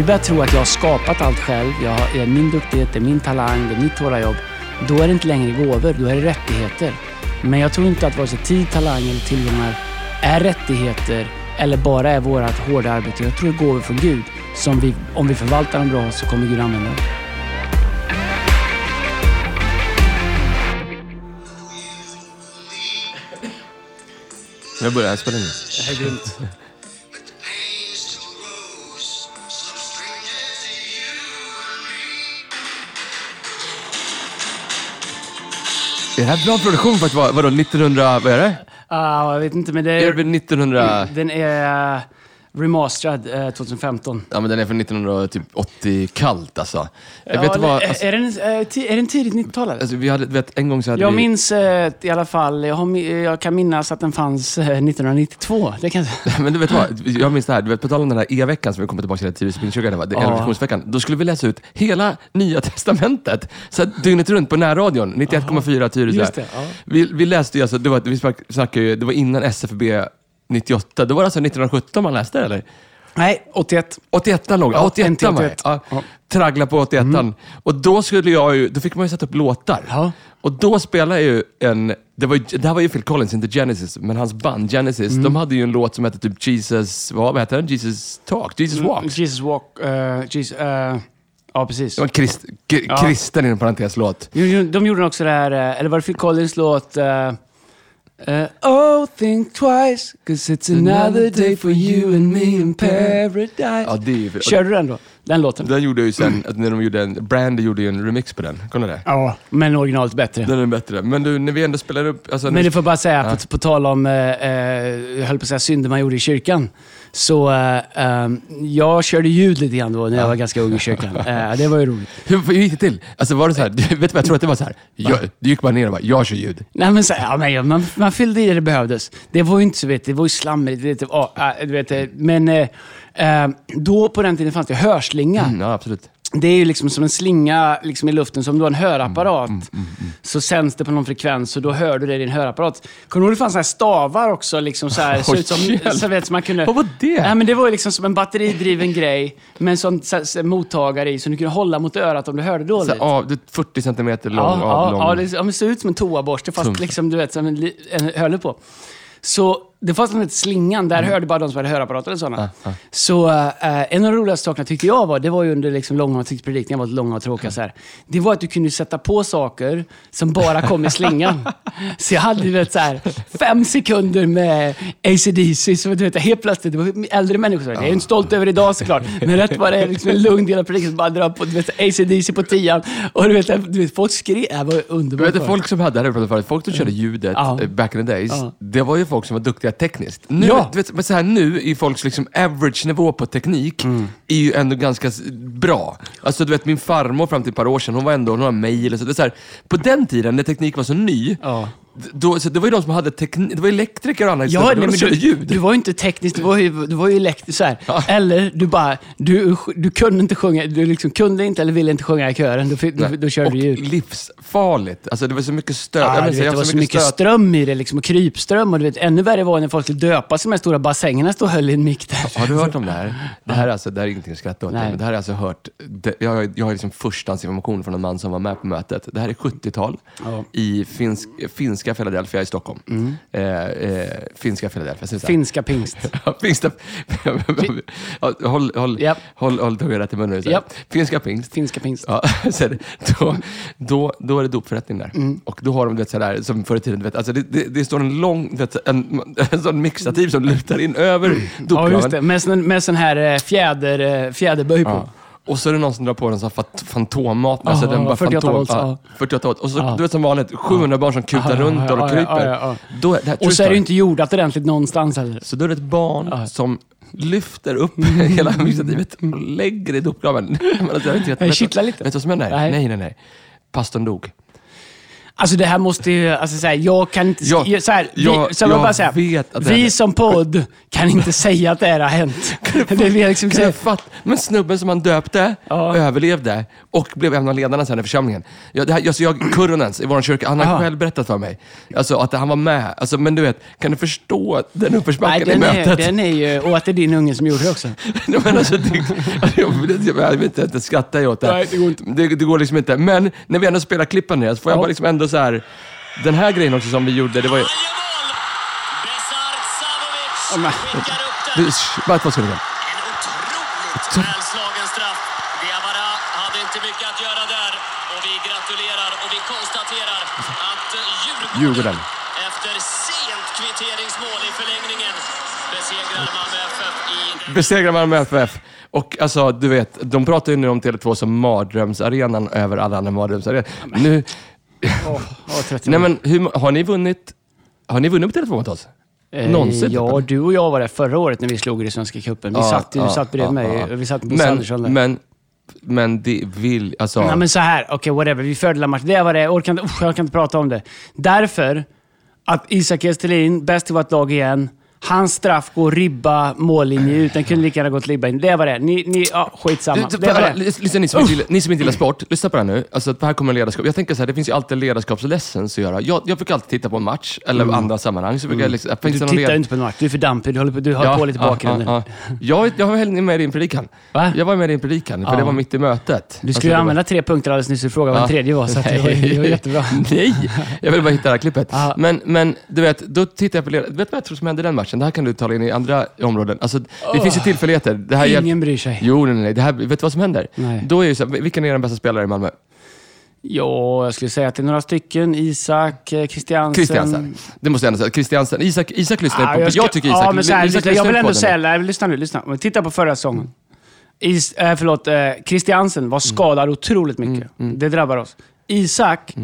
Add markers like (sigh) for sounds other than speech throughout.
vi börjar tro att jag har skapat allt själv, jag har, det är min duktighet, det är min talang, det är mitt hårda jobb. Då är det inte längre gåvor, då är det rättigheter. Men jag tror inte att vare sig tid, talang eller tillgångar är rättigheter eller bara är vårt hårda arbete. Jag tror det är gåvor från Gud som vi, om vi förvaltar dem bra så kommer Gud använda dem. Jag börjar spela in. Det här är grymt. Det här bra produktion vara, vadå, 1900, vad är det? Ah, jag vet inte, men det Är är, det 1900, den är remasterad eh, 2015. ja men den är från 1980 kallt alltså. Vet Ja, vad, eller, alltså, är, den, eh, är den tidigt 90-tal? eller? alltså, vi hade, du vet, en gång så hade Jag vi... minns eh, i alla fall, jag, har, jag kan minnas att den fanns eh, 1992. Det kan, (laughs) Men du vet vad, jag minns det här, du vet, på tal om den här E-veckan som vi kommer tillbaka till, Tyresö Pingstkyrka, det var, Ja. Då skulle vi läsa ut hela Nya (laughs) Testamentet, så att dygnet runt på närradion, 91,4 Tyresö. Vi, vi läste ju alltså, det var, vi snack- snackade ju, det var innan SFB 98, då var det alltså 1917 man läste eller? nej, 81. 81 låg Ja, ja, 81 en till var det. 81. ja. Ja. Traggla på 81 Och då skulle jag ju, då fick man ju sätta upp låtar. Ja. Och då spelade jag ju en, det, var, ju- det här var ju Phil Collins, inte Genesis, men hans band Genesis, Mm. de hade ju en låt som hette typ Jesus, vad, vad heter den? Jesus Talk? Jesus Walk? Mm, Jesus Walk. eh, Jesus, eh, ja, precis. Det var en krist, kristen inom parentes låt. De, de gjorde också det här, eh, eller var det Phil Collins låt? eh, eh, oh, think twice, cause it's another day for you and me in paradise. Ja, det är ju, Körde du den då? Den låten? den gjorde ju sen, att när de gjorde en, Brandy gjorde ju en remix på den. Kolla det. Ja, men originalet bättre. Den är bättre. Men du, när vi ändå spelar upp... Alltså, Men det får bara säga, på, på tal om, eh, eh, jag höll på att säga synder man gjorde i kyrkan. Så eh, eh, jag körde ljud lite grann då när jag var ganska ung i kyrkan. (laughs) Eh, det var ju roligt. hur, hur gick det till? Alltså var det så här, vet du vad jag tror att det var så här? Jag, du gick bara ner och bara, jag kör ljud. Nej, men så, ja, men, ja, man, man fyllde i det det behövdes. Det var ju inte så, vet, du, det var ju slamrigt. Vet, du, ja, du vet, eh, men eh, eh, då på den tiden fanns det hörslinga. Mm, ja, absolut. Det är ju liksom som en slinga liksom i luften, som du har en hörapparat. Mm, Så sänds det på någon frekvens och då hör du det i din hörapparat. Kommer du ihåg det fanns så här stavar också? Liksom så här, (laughs) så ut som, så vet, så man kunde, Vad var det? Nej, men det var ju liksom som en batteridriven grej med en sån så, så, mottagare i, som du kunde hålla mot örat om du hörde Så, dåligt. av, det är 40 centimeter lång, Ja, ja, avlång. ja, det, ja, men det ser ut som en toaborste fast liksom, du vet, som en, li- en hörlur på. Så det fanns något som hette slingan, där hörde bara de som hade hörapparater eller sådana. Så eh, en av de roligaste sakerna tyckte jag var, det var ju under liksom långa predikningar var långa och tråkiga så här. Det var att du kunde sätta på saker som bara kom i slingan. (laughs) så jag hade vet, så här, fem sekunder med AC/DC så du vet, helt plötsligt, det var äldre människor som sa, jag är inte stolt över det idag såklart, men rätt var det liksom en lugn del av predikan som bara dra på AC/DC på tian. Och du vet, du vet folk skrev, det var underbart. Men vet folk som hade, det här förut, folk som körde ljudet Ja. back in the days, Ja. det var ju folk som var duktiga tekniskt. Nu, Ja. vet, men så här, nu i folks liksom average-nivå på teknik Mm. är ju ändå ganska bra. Alltså du vet, min farmor fram till ett par år sedan, hon var ändå några mejl och så. Det är så här, på den tiden när teknik var så ny, Ja. Då, så det var ju de som hade teknik, det var elektriker och andra Ja, nej, men du, ljud. du var ju inte teknisk, du var ju, du var ju elektrisk så här. Eller du bara, du, du kunde inte sjunga, du liksom kunde inte eller ville inte sjunga i kören. Då, fick- då, då körde och du ljud. livsfarligt. Alltså det var så mycket stöd. Ja, vet, säga, det var så mycket stöt. ström i det, liksom, och krypström. Och du vet, ännu värre var när folk skulle döpa sig med de stora bassängerna stod och höll i en mick där. Har du hört om det här? Det här är, alltså, det här är ingenting att skratta åt, men det här har jag alltså hört. Det, jag, har- jag har liksom förstahandsinformation från en man som var med på mötet. Det här är 70-tal Ja. i finsk, finska Philadelphia i Stockholm. Eh, eh, finska Philadelphia. Finska pingst. (laughs) Ja, (laughs) håll, håll, Japp. håll, håll tungan rätt i munnen. Japp. Finska pingst. Finska pingst. Ja, (laughs) så då, då, då är det dopförrättning där. Mm. Och då har de, vet, sådär, som förr i tiden, vet, alltså det, det, det står en lång, vet, en, en sån mixativ som lutar in över Ja, just dopgraven. det. Med sån, med sån här eh, fjäder, eh, fjäderböj på. Ja. Och så är det någon som drar på en sån här fantommat. Alltså den bara 48 fantom, volt, ja, ja. 48 volt. Och så, du vet som vanligt, 700 barn som kutar runt och ja, ja, kryper. Då, det här, Och så är det inte jordat ordentligt någonstans heller. Så då är det ett barn som lyfter upp (laughs) hela mixativet och lägger i dopgraven. (laughs) Alltså, jag vet inte, vet, Det kittlar lite. Vet du vad som händer? Nej. Nej, nej, nej. Pastorn dog. Alltså det här måste ju, alltså så här, jag kan inte... Ja, så här, vi, jag- så jag, jag bara säga, vet att det vi är- som podd kan inte säga att det här har hänt. (laughs) det är liksom, Kan jag? Men snubben som han döpte Ja. överlevde och blev en av ledarna sen i församlingen. Jag, det här, alltså jag, Kurunens i vår kyrka, han har Aha. själv berättat för mig. Alltså att han var med. Alltså, men du vet, kan du förstå den uppförsbacken i den är, mötet? den är ju... Och att det är din unge som gjorde det också. (laughs) Men alltså, det, alltså, jag, vet- jag vet inte, inte skrattar jag åt det. Nej, det går inte. Det, det går liksom inte. Men när vi ändå spelar klippen ner så får jag Ja. bara liksom ändå så här. Den här grejen också som vi gjorde, det var ju... Bara två sekunder. En otroligt välslagen straff. Diawara hade inte mycket att göra där. Och vi gratulerar och vi konstaterar att Djurgården, efter sent kvitteringsmål i förlängningen besegrar Malmö FF i Besegrar Malmö FF. Och alltså, du vet, de pratar ju nu om Tele2 som mardrömsarenan över alla andra mardrömsarenor. Nu, 30 nej men, hur, har ni vunnit har ni vunnit på Tele2 mot oss? Eh, Någonsin? Ja, du och jag var där förra året när vi slog i den svenska cupen. Vi Ja, satt, ju- ja, satt bredvid ja, mig. Vi satt på Andersson där. men, men, det vill, alltså... Nej, men så här, okej whatever. Vi förde match. Det var det. Jag orkar inte, usch, jag orkar inte prata om det. Därför att Isak Estelin, bäst i vårt lag igen. Hans straff går ribba mållinje ut. Den kunde lika gärna gått ribba in. Det var det. Ni, ni ja, skitsamma. Det var det. lys- lyssna, ni, som inte, ni som inte gillar sport, lyssna på det här nu. Alltså, här kommer ledarskap. Jag tänker så här, det finns ju alltid ledarskapslessons att göra. Jag, jag brukar alltid titta på en match, eller andra sammanhang. Så brukar jag liksom, finns Mm. Du tittar led- ju inte på en match. Du är för dampig. Du håller på, du håller på lite i bakgrunden. Ja, ja. Jag, jag var med i din predikan. Va? Jag var med i din predikan, för Ja. det var mitt i mötet. Du Alltså, skulle ju det var- använda tre punkter alldeles nyss. Du frågade vad Ja. en tredje var, så det, var, det var jättebra. (laughs) Nej, jag vill bara hitta det här klippet. Ja. Men, men du vet, då tittar jag på led- Vet du vad jag tror som hände i den matchen? Det här kan du tala in i andra områden. Alltså, det finns ju tillfälligheter. Det här hjälp- Ingen bryr sig. Jo, nej, nej. Det här, vet du vad som händer? Nej. Då är så här, vilken är den bästa spelaren i Malmö? Ja, jag skulle säga att det är några stycken. Isak, eh, Christiansen. Christiansen. Det måste jag ändå säga. Christiansen. Isak, Isak lyssnar Ja, på... Jag, ska- tycker Isak... Ja, men så här, Isak jag vill ändå säga... Nej, lyssna nu, lyssna. Tittar på förra säsongen. Is, äh, förlåt, eh, Christiansen var skadad otroligt mycket. Det drabbar oss. Isak,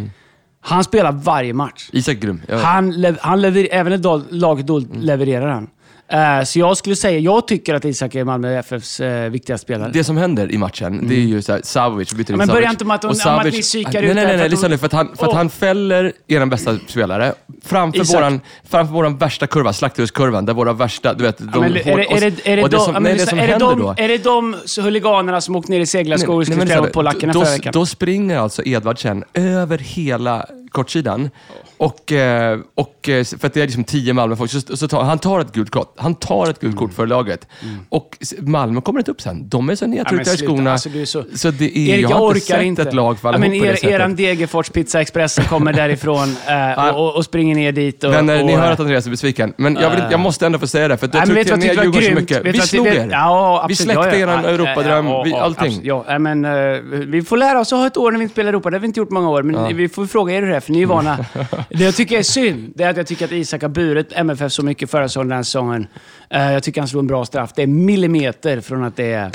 han spelar varje match. Isak grym. Jag, Han, lev, han lever, även när laget då levererar han. Eh, så jag skulle säga, jag tycker att Isak är Malmö FFs uh, viktigaste spelare. det som händer i matchen, det är ju såhär, Savovic byter in Mm. men börja inte med att- att ni psykar nej, ut Nej, nej, nej, att lyssna nu. För att han, för att han fäller er bästa spelare framför Isak. våran, framför våran värsta kurva, slakthuskurvan, där våra värsta, du vet, de Ja, men är, det- är, det, är, det, och de, som, ja, men nej, det lyssna, som är, det händer de, då... är det de huliganerna som åkte ner i seglarskor och skulle på polackerna då, förra veckan? då springer alltså Edvardsen över hela kortsidan. Och, eh, och, eh, för att det är liksom tio Malmö-folk, så, så tar, han tar ett gult kort. Han tar ett gult kort för laget. Och s- Malmö kommer inte upp sen. De är så Mm. Nedtryckta i skorna. Alltså, så- så det är, Erik, jag jag har orkar inte sett inte. ett lag falla ja, men ihop på det er, eran Degerfors Pizza Expressen kommer därifrån (laughs) eh, och, och, och springer ner dit. Och, Vänner, och, ni hör att Andreas är besviken. Men jag, vill, jag måste ändå få säga det, för vet tryckte ner Djurgården så mycket. Vet Vi slog er. Ja, vi släckte Ja, ja. eran Ja, Europadröm, ja, vi, ja, allting. Ja, men, eh, vi får lära oss att ha ett år när vi inte spelar Europa. Det har vi inte gjort många år, men vi får fråga er hur det är, för ni är vana. (laughs) det jag tycker är synd, det är att jag tycker att Isak har burit MFF så mycket förra säsongen, den här säsongen. Eh, jag tycker han slog en bra straff. Det är millimeter från att det är...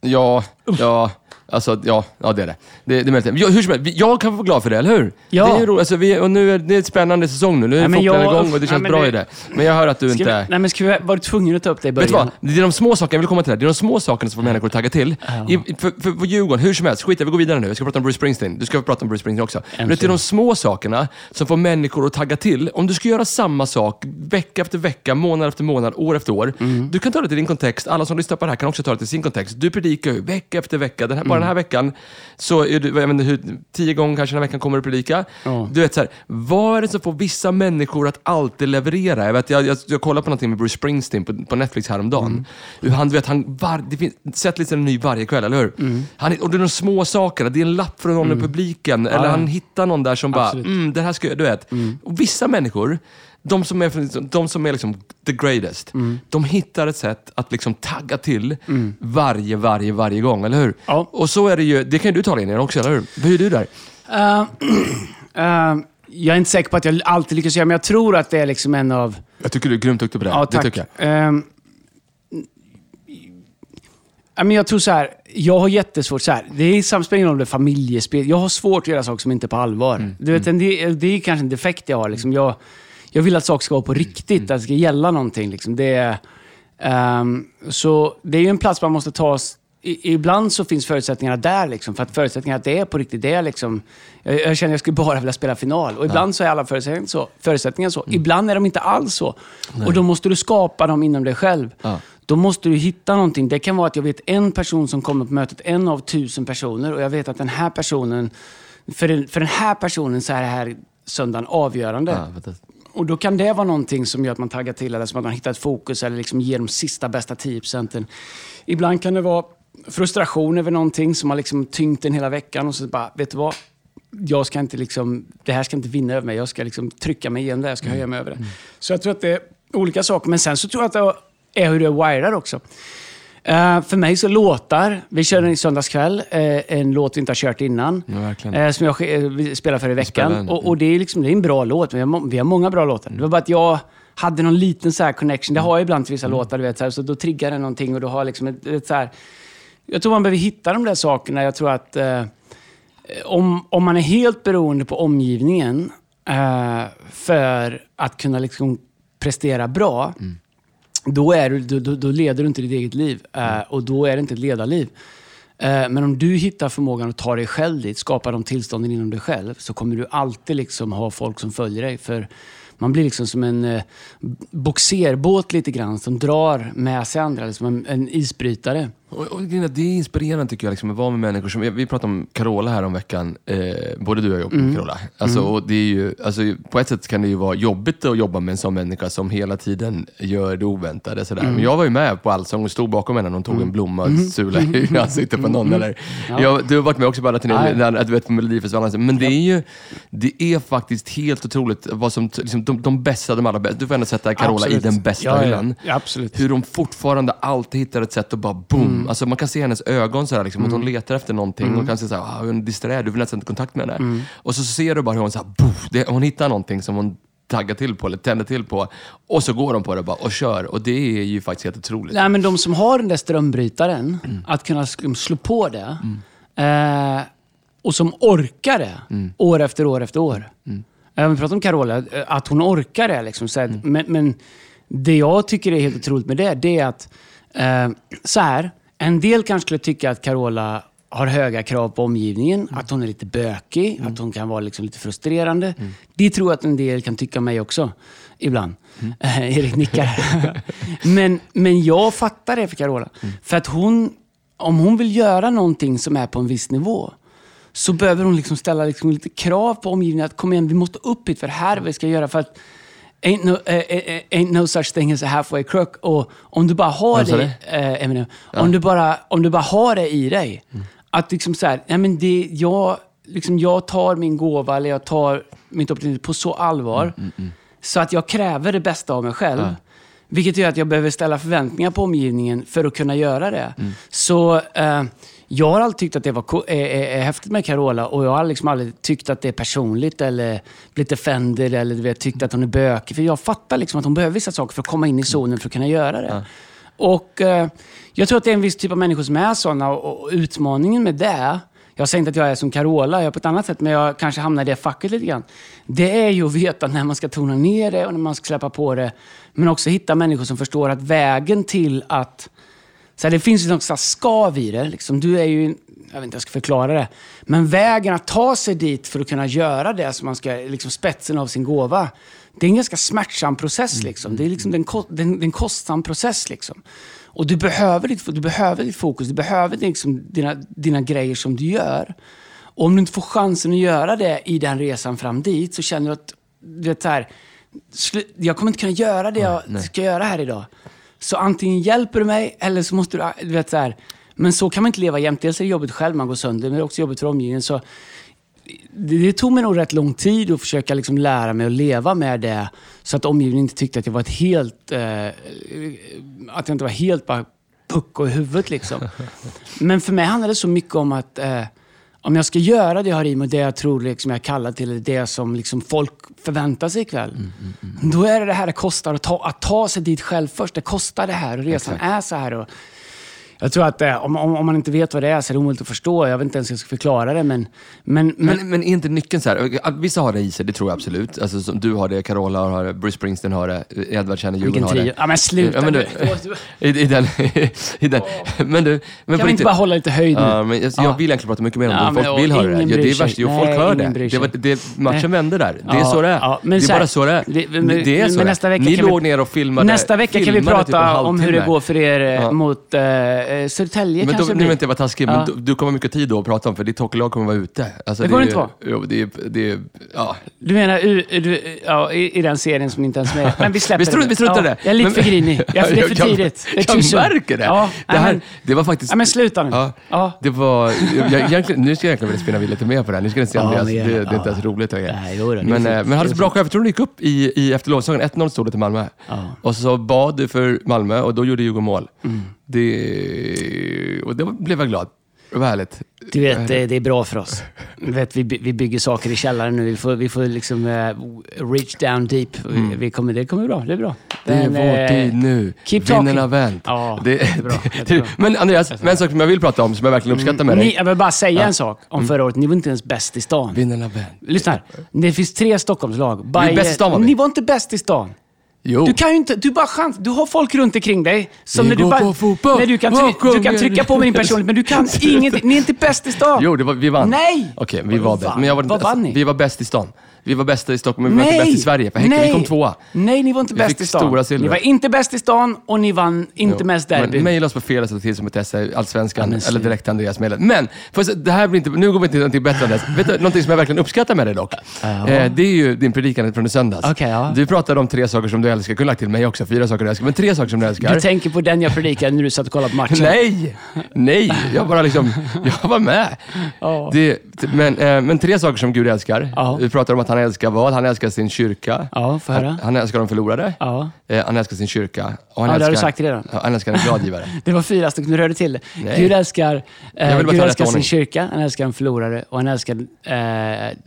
Ja, ja. Alltså, ja, ja det är det. det, det är möjligt. Jag, hur som helst, jag kan vara glad för det, eller hur? Ja. Det är ju roligt. Alltså, vi, och nu är det är en spännande säsong nu. Nu är Nej, fotbollen igång och det ja, känns men bra det- i det. Men jag hör att du Ska inte... vi, nej, men ska vi vara tvungna att ta upp det i början? Vet du vad? Det är de små sakerna, jag vill komma till det. Det är de små sakerna som får människor att tagga till. I, för, för, för Djurgården, hur som helst, skit vi går vidare nu. Jag ska prata om Bruce Springsteen. Du ska prata om Bruce Springsteen också. Men det är de små sakerna som får människor att tagga till. Om du ska göra samma sak vecka efter vecka, månad efter månad, år efter år. Mm. Du kan ta det till din kontext. Alla som lyssnar på det här kan också ta det till sin kontext. Du predikar ju vecka efter vecka. Den här, Bara den här veckan så är du, jag vet inte, hur, tio gånger kanske den här veckan kommer du predika. Ja. Du vet så här, vad är det som får vissa människor att alltid leverera? Jag, vet, jag, jag, jag kollade på någonting med Bruce Springsteen på, på Netflix häromdagen. Mm. Hur han, du vet, han var, det finns setlisten är ny varje kväll, eller hur? Mm. Han, och det är de små sakerna. Det är en lapp från någon i publiken. Eller ja. han hittar någon där som bara, Absolut. Mm. mm, det här ska jag, du vet. Och vissa människor, de som är, de som är liksom the greatest, Mm. de hittar ett sätt att liksom tagga till varje, varje, varje gång, eller hur? Ja. Och så är det ju, det kan ju du tala in i också, eller hur? Hur är du där? Eh, (clears throat) eh, jag är inte säker på att jag alltid lyckas göra, men jag tror att det är liksom en av... Jag tycker du är grymt duktig på det. Ja, det tack. tycker jag. Ja, men jag tror så här, jag har jättesvårt så här. Det är samspel om det familjespel. Jag har svårt att göra saker som inte är på allvar. Mm. Du vet, en- det, det är kanske en defekt jag har. Liksom. Jag, jag vill att saker ska vara på riktigt, att det ska gälla någonting. Liksom. Det, är, ehm, så det är ju en plats man måste ta i, ibland så finns förutsättningarna där, liksom, för att förutsättningarna att det är på riktigt. Det är liksom, jag, jag känner att jag skulle bara vilja spela final. Och ibland så är alla förutsättningar så. Förutsättningar så. Ibland är de inte alls så. Och då måste du skapa dem inom dig själv. Ja. Då måste du hitta någonting. Det kan vara att jag vet en person som kommer på mötet, en av tusen personer. Och jag vet att den här personen, för den, för den här personen så är det här söndagen avgörande. Ja. Och då kan det vara någonting som gör att man taggar till, eller som att man hittar ett fokus, eller liksom ger de sista bästa 10 procenten. Ibland kan det vara frustration över någonting som har liksom tyngt en hela veckan och så bara, vet du vad? Jag ska inte liksom, det här ska inte vinna över mig. Jag ska liksom trycka mig igenom det, jag ska höja mig över det. Så jag tror att det är olika saker. Men sen så tror jag att det är hur du är wired också. Eh, för mig så låtar, vi kör den i söndags kväll, eh, en låt vi inte har kört innan. Ja, eh, som jag spelar för i veckan. Och, och det är liksom, det är en bra låt, vi har, vi har många bra låtar. Det var bara att jag hade någon liten så här connection. Det har jag ibland till vissa låtar, du vet, så, här, så då triggar det någonting och då har liksom ett, ett så här, Jag tror man behöver hitta de där sakerna. Jag tror att om, om man är helt beroende på omgivningen för att kunna liksom prestera bra, då, är du, då, då, leder du inte ditt eget liv. Eh, och då är det inte ett ledarliv. Eh, men om du hittar förmågan att ta dig själv dit, skapa de tillstånden inom dig själv, så kommer du alltid liksom ha folk som följer dig. För man blir liksom som en eh, boxerbåt lite grann, som drar med sig andra, liksom en, en isbrytare. Och, och det är inspirerande tycker jag, liksom, att vara med människor som... Vi pratade om Carola här om veckan. Eh, både du och jag med Carola. Alltså, och det är ju, alltså, på ett sätt kan det ju vara jobbigt att jobba med en sån människa som hela tiden gör det oväntade. Sådär. Men jag var ju med på Allsång och stod bakom henne när hon tog en blomma och sulade i (laughs) ansiktet på någon. Eller, jag, du har varit med också på alla turnéer, Ja. du vet på Melodifestivalen. Men det är ju det är faktiskt helt otroligt vad som, liksom, de, de bästa, de allra bästa. Du får ändå sätta Carola Absolut. i den bästa Ja, ja. hyllan. Ja, absolut. Hur de fortfarande alltid hittar ett sätt att bara boom. Alltså man kan se hennes ögon så här, liksom, att hon letar efter någonting och kan se så här, ah, hon är disträ, du vill nästan inte kontakt med henne. Och så ser du bara hur hon, så här, boof, det, hon hittar någonting som hon taggar till på eller tänder till på. Och så går de på det bara och kör. Och det är ju faktiskt helt otroligt. Nej, men de som har den där strömbrytaren, att kunna sk- slå på det. Eh, och som orkar det år efter år efter år. Eh, vi pratar om Carola, eh, att hon orkar det. Liksom, så här, men, men det jag tycker är helt otroligt med det, det är att eh, så här, en del kanske skulle tycka att Carola har höga krav på omgivningen, att hon är lite bökig, att hon kan vara liksom lite frustrerande. Det tror jag att en del kan tycka mig också, ibland. Eh, (laughs) Erik nickar. (laughs) men, men jag fattar det för Carola. För att hon, om hon vill göra någonting som är på en viss nivå, så behöver hon liksom ställa liksom lite krav på omgivningen. Att kom igen, vi måste upp hit för här är vad vi ska göra. För att ain't no, eh, ain't no such thing as a halfway crook. Och om du bara har Vad sa det, eh, Eminem, om, du bara, om du bara har det i dig. Att liksom så här, nej men det, jag, liksom jag tar min gåva eller jag tar mitt opportunitet på så allvar. Så att jag kräver det bästa av mig själv. Vilket gör att jag behöver ställa förväntningar på omgivningen för att kunna göra det. Så eh, jag har alltid tyckt att det var är, är, är häftigt med Carola och jag har liksom aldrig tyckt att det är personligt eller blivit offended eller du vet, tyckt att hon är bökig. För jag fattar liksom att hon behöver vissa saker för att komma in i zonen för att kunna göra det. Och eh, jag tror att det är en viss typ av människor som är sådana och, och utmaningen med det jag säger inte att jag är som Carola, jag är på ett annat sätt, men jag kanske hamnar i det facket lite grann. Det är ju att veta när man ska tona ner det och när man ska släppa på det. Men också hitta människor som förstår att vägen till att... Så det finns ju något slags skav i det. Liksom, du är ju... Jag vet inte hur jag ska förklara det. Men vägen att ta sig dit för att kunna göra det som man ska... Liksom spetsen av sin gåva. Det är en ganska smärtsam process. Liksom. Det är liksom en, en, en kostsam process. Liksom. Och du behöver ditt, du behöver ditt fokus, du behöver liksom dina, dina grejer som du gör. Och om du inte får chansen att göra det i den resan fram dit så känner du att, du vet så här, jag kommer inte kunna göra det jag ska göra här idag. Så antingen hjälper du mig eller så måste du, du vet så här. Men så kan man inte leva jämt. Dels är det jobbigt själv, man går sönder, men det är också jobbigt för omgivningen. Så det, det tog mig nog rätt lång tid att försöka liksom lära mig att leva med det. Så att omgivningen inte tyckte att jag var ett helt... Eh, att jag inte var helt bara pucko i huvudet liksom. (laughs) Men för mig handlar det så mycket om att eh, om jag ska göra det jag har i mig, det jag tror liksom jag är kallad till, det som liksom folk förväntar sig ikväll. Då är det det här det kostar att ta, att ta sig dit själv först. Det kostar det här och resan är så här. Och, Jag tror att eh, om, om, om man inte vet vad det är så är det omöjligt att förstå. Jag vet inte ens hur jag ska förklara det, men... Men, men, Men, men är inte nyckeln så här, vissa har det i sig, det tror jag absolut. Alltså, som du har det, Carola har det, Bruce Springsteen har det, Edvard känner vilken Djurgården har det. Ja, men sluta Ja, men du, (laughs) i, i den, (laughs) i den. Men du, men Kan vi inte bara hålla lite höjd nu? Ja, men jag, jag Ja. vill egentligen prata mycket mer om Ja, det. Folk vill höra det. Ja, det är värst, jo, folk hör det. det, var, det matchen Nej. vände där. Det är så det är. det är bara så det är. det- Det är så men det är. Ni låg ner och filmade Nästa vecka kan vi typ prata om hur det går för er eh, mot eh, eh, Södertälje Men då, kanske nu blir. inte jag vara taskig, Ja. men du, du kommer ha mycket tid då att prata om, för ditt hockeylag kommer vara ute. Alltså, Det kommer det inte Jo, det är, det är, ja. Du menar u, du, ja, i, i den serien som inte ens är med? Men vi (laughs) släpper Vi struntar- det. vi struntar ja, det. Jag är lite Men- för grinig. Jag, (laughs) det är för Jag- tidigt. Jag too soon. märker det. Ja, det, här, men, det var faktiskt... ja, men sluta nu. Ja, Ja. Det var, jag, jag, nu ska jag egentligen vilja spinna lite mer på det här. Nu ska ni se Andreas, det, det är inte ens roligt. det är men, eh, men hade så bra. Jag tror du gick upp i, i efter lovsången. 1-0 stod det till Malmö. Och så bad du för Malmö och då gjorde Djurgården mål. Mm. Det, och då blev jag glad. Det var härligt. Du vet, det, det är bra för oss. Du vet, vi, vi bygger saker i källaren nu. Vi får, vi får liksom eh, reach down deep. Vi, vi kommer, det kommer bra. Det är bra. Mm. Det är Men, vår eh, tid nu. keep talking. har vänt. Ja, det, det- jättebra. (laughs) Men Andreas, men en sak som jag vill prata om, som jag verkligen uppskattar med Ni, dig. jag vill bara säga Ja. Mm. en sak om förra året. Ni var inte ens bäst i stan. Vinnarna har vänt. Lyssna här. Det finns tre Stockholmslag. Vi är bäst i stan, var. Ni var inte bäst i stan. Jo. Du kan ju inte, du bara chans, du har folk runt omkring dig. Som Vi när du går bara, på fotboll. när du kan, try, du kan trycka på med din personlighet, men du kan (laughs) ingenting. Ni är inte bäst i stan. Jo, det var, vi vann. Nej! Okej, vi var bäst. vann? Men jag var, Vad vann ni? Vi var bäst i stan. Vi var bästa i Stockholm, men vi var inte bäst i Sverige. För Häcken, vi kom tvåa. Nej, ni var inte Vi bäst fick i stan. stora silver. Ni var inte bäst i stan och ni vann inte Jo. mest derby. Men Mejla oss på fredag till som ett esse, allsvenskan, eller direkt till Andreas mejlet. Men, får jag säga, det här blir inte, nu går vi till någonting bättre än det. Vet du, någonting som jag verkligen uppskattar med dig dock? Eh, det är ju din predikan från i söndags. Okej, ja. Du pratade om tre saker som du älskar. Jag kunde lagt till mig också, fyra saker du älskar. Men tre saker som du älskar. Du tänker på den jag predikade när du satt och kollade på matchen. Nej! Nej! Jag bara liksom, jag var med. Ja. Det, men, eh, men tre saker som Gud älskar. Ja. Vi pratar om att han älskar vad? Han älskar sin kyrka. Ja, höra. Han, han älskar de förlorade. Ja. Eh, han älskar sin kyrka. Och han Ja, det har älskar, du sagt redan. Han älskar en glad givare. (laughs) Det var fyra stycken, du rörde till det. Nej. Gud älskar, eh, Gud älskar sin kyrka, han älskar en förlorare och han älskar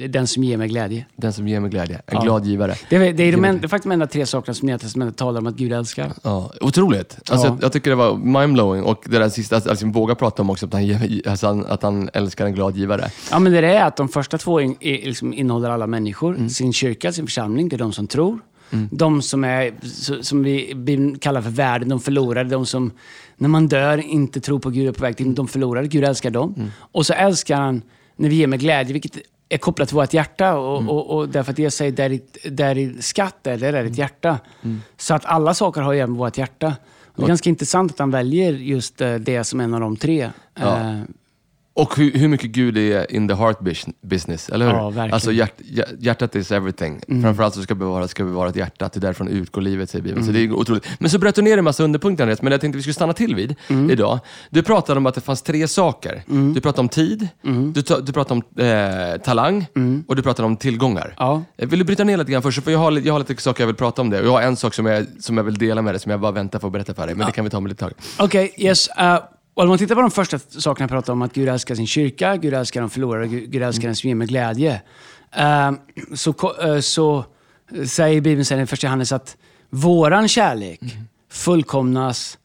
den som ger mig glädje. Den som ger mig glädje. En Ja. glad givare. Det det är, de, Ge mig en, det är faktiskt de enda tre sakerna som Nya Testamentet talar om att Gud älskar. Ja, otroligt. Alltså, Ja. jag, jag tycker det var mindblowing och det där sista, alltså, alltså, våga prata om också att han, alltså, att han älskar en glad givare. Ja, men det är att de första två in, är, liksom innehåller alla människor. Mm. Sin kyrka, sin församling, det är de som tror. De som, är, som vi kallar för världen, de förlorade. De som, när man dör, inte tror på Gud och är på väg till de förlorade. Gud älskar dem. Mm. Och så älskar han när vi ger med glädje, vilket är kopplat till vårt hjärta. Och, Mm. och, och därför att det säger, där ditt, där din skatt är, där är Mm. ditt hjärta. Så att alla saker har ju även vårt hjärta. Och det är ganska intressant att han väljer just eh, det som en av de tre. Ja. Och hur, hur mycket Gud är in the heart bus- business, eller hur? Ja, verkligen. Mm. Alltså hjärt, hjär- hjärtat is everything. Framförallt så ska bevara, ska bevara ett hjärta, till därifrån utgår livet, säger Bibeln. Så det Mm. är otroligt. Men så bröt du ner en massa underpunkter, Andreas, men jag tänkte vi skulle stanna till vid Mm. idag. Du pratade om att det fanns tre saker. Du pratade om tid, Mm. du, du pratade om eh, talang och du pratade om tillgångar. Ja. Eh, Vill du bryta ner lite grann först? För jag har, jag har lite saker jag vill prata om det. Jag har en sak som jag, som jag vill dela med dig, som jag bara väntar på att berätta för dig. Men det kan vi ta om lite tag. Okej, yes. Uh, och om man tittar på de första sakerna jag pratade om, att Gud älskar sin kyrka, Gud älskar de förlorade, Gud, älskar den som ger med glädje. Uh, så, eh, så säger Bibeln sen i första Johannes att våran kärlek fullkomnas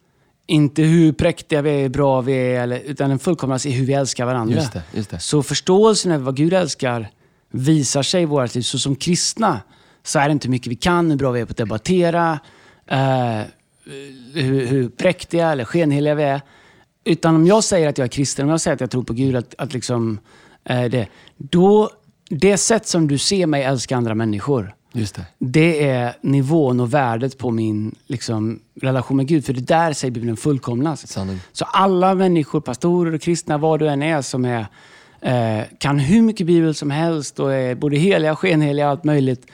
inte hur präktiga vi är, bra vi är, eller, utan den fullkomnas i hur vi älskar varandra. Just det, just det. Så förståelsen över vad Gud älskar visar sig i vårt liv. Så som kristna så är det inte mycket vi kan, hur bra vi är på att debattera, eh, hur, hur präktiga eller skenheliga vi är. Utan om jag säger att jag är kristen, om jag säger att jag tror på Gud, att, att liksom, eh, det, då, det sätt som du ser mig älska andra människor, Just det. det är nivån och värdet på min liksom, relation med Gud. För det där säger Bibeln fullkomnas. Sanning. Så alla människor, pastorer och kristna, vad du än är, som är, eh, kan hur mycket Bibel som helst och är både heliga, skenheliga och allt möjligt.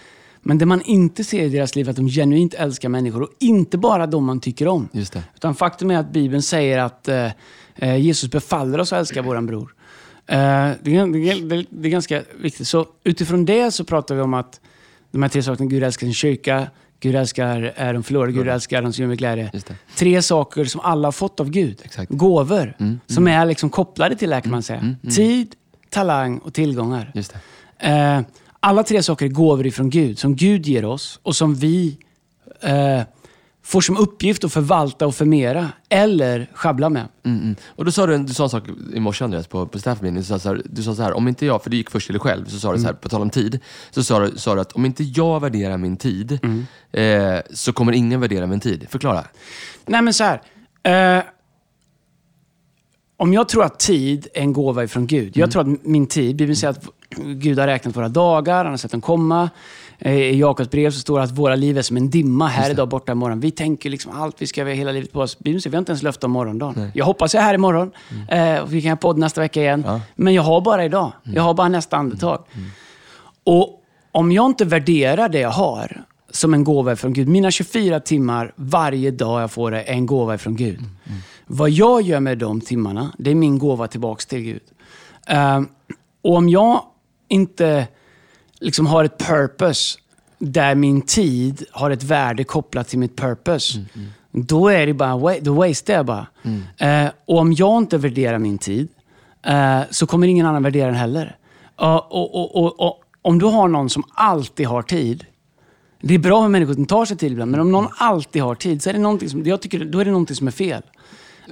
Men det man inte ser i deras liv är att de genuint älskar människor och inte bara de man tycker om. Just det. Utan faktum är att Bibeln säger att eh, eh, Jesus befaller oss att älska våran bror. Eh, det, är, det, är, det är- ganska viktigt. Så utifrån det så pratar vi om att de här tre sakerna, Gud älskar sin kyrka, Gud älskar är de förlorade, Gud älskar de som gör med glädje. Tre saker som alla har fått av Gud. Exakt. Gåvor. Mm, Som är liksom kopplade till det här kan man säga. Tid, talang och tillgångar. Eh, alla tre saker är gåvor ifrån Gud, som Gud ger oss och som vi eh, får som uppgift att förvalta och förmera eller schabbla med. Mm, mm. Och då sa du, du sa en sak i morse Andreas på, på staff meeting. Du sa, så här, du sa så här, om inte jag, för du gick först till dig själv, så sa du så här, på tal om tid. Så sa du, sa du att om inte jag värderar min tid, eh, så kommer ingen värdera min tid. Förklara. Nej men så här. Eh, om jag tror att tid är en gåva ifrån Gud. Jag tror att min tid, Bibeln säger att Gud har räknat våra dagar, han har sett dem komma. Eh, I Jakobs brev så står det att våra liv är som en dimma här idag, borta imorgon. Vi tänker liksom allt vi ska göra hela livet på oss. Bibeln säger vi har inte ens löfte om morgondagen. Jag hoppas jag är här imorgon. Eh, och vi kan ha podd nästa vecka igen. Ja. Men jag har bara idag. Jag har bara nästa andetag. Och om jag inte värderar det jag har som en gåva från Gud. Mina 24 timmar varje dag jag får det är en gåva från Gud. Vad jag gör med de timmarna, det är min gåva tillbaks till Gud. Ehm, och om jag inte liksom har ett purpose där min tid har ett värde kopplat till mitt purpose. Då är det bara, då wastear jag bara. Eh, och om jag inte värderar min tid eh, så kommer ingen annan värdera den heller. Och, och, och, och, och om du har någon som alltid har tid, det är bra med människor som tar sig tid ibland, men om någon alltid har tid så är det någonting som, jag tycker, då är det någonting som är fel.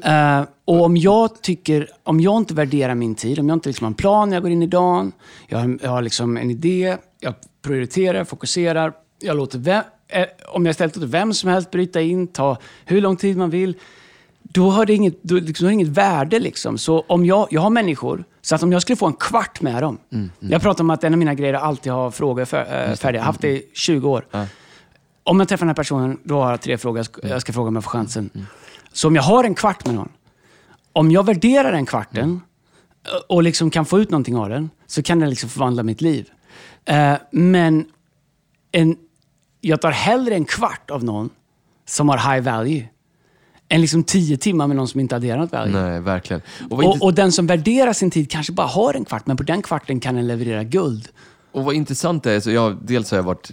Uh, och om jag, tycker, om jag inte värderar min tid, om jag inte liksom har en plan när jag går in i dagen, jag har, jag har liksom en idé, jag prioriterar, fokuserar, jag låter vem, eh, om jag istället låter vem som helst bryta in, ta hur lång tid man vill, då har det inget, då, liksom, har det inget värde. Liksom. Så om jag, jag har människor, så att om jag skulle få en kvart med dem. Jag pratar om att en av mina grejer är alltid ha frågor för, äh, färdiga. Jag har haft det i 20 år. Om jag träffar den här personen, då har jag tre frågor jag ska, jag ska fråga om jag får chansen. Så om jag har en kvart med någon, om jag värderar den kvarten och liksom kan få ut någonting av den, så kan den liksom förvandla mitt liv. Eh, men en, jag tar hellre en kvart av någon som har high value, än liksom tio timmar med någon som inte adderar något value. Nej, verkligen. Och Och, inte, och den som värderar sin tid kanske bara har en kvart, men på den kvarten kan den leverera guld. Och vad intressant det är, så jag, dels har jag varit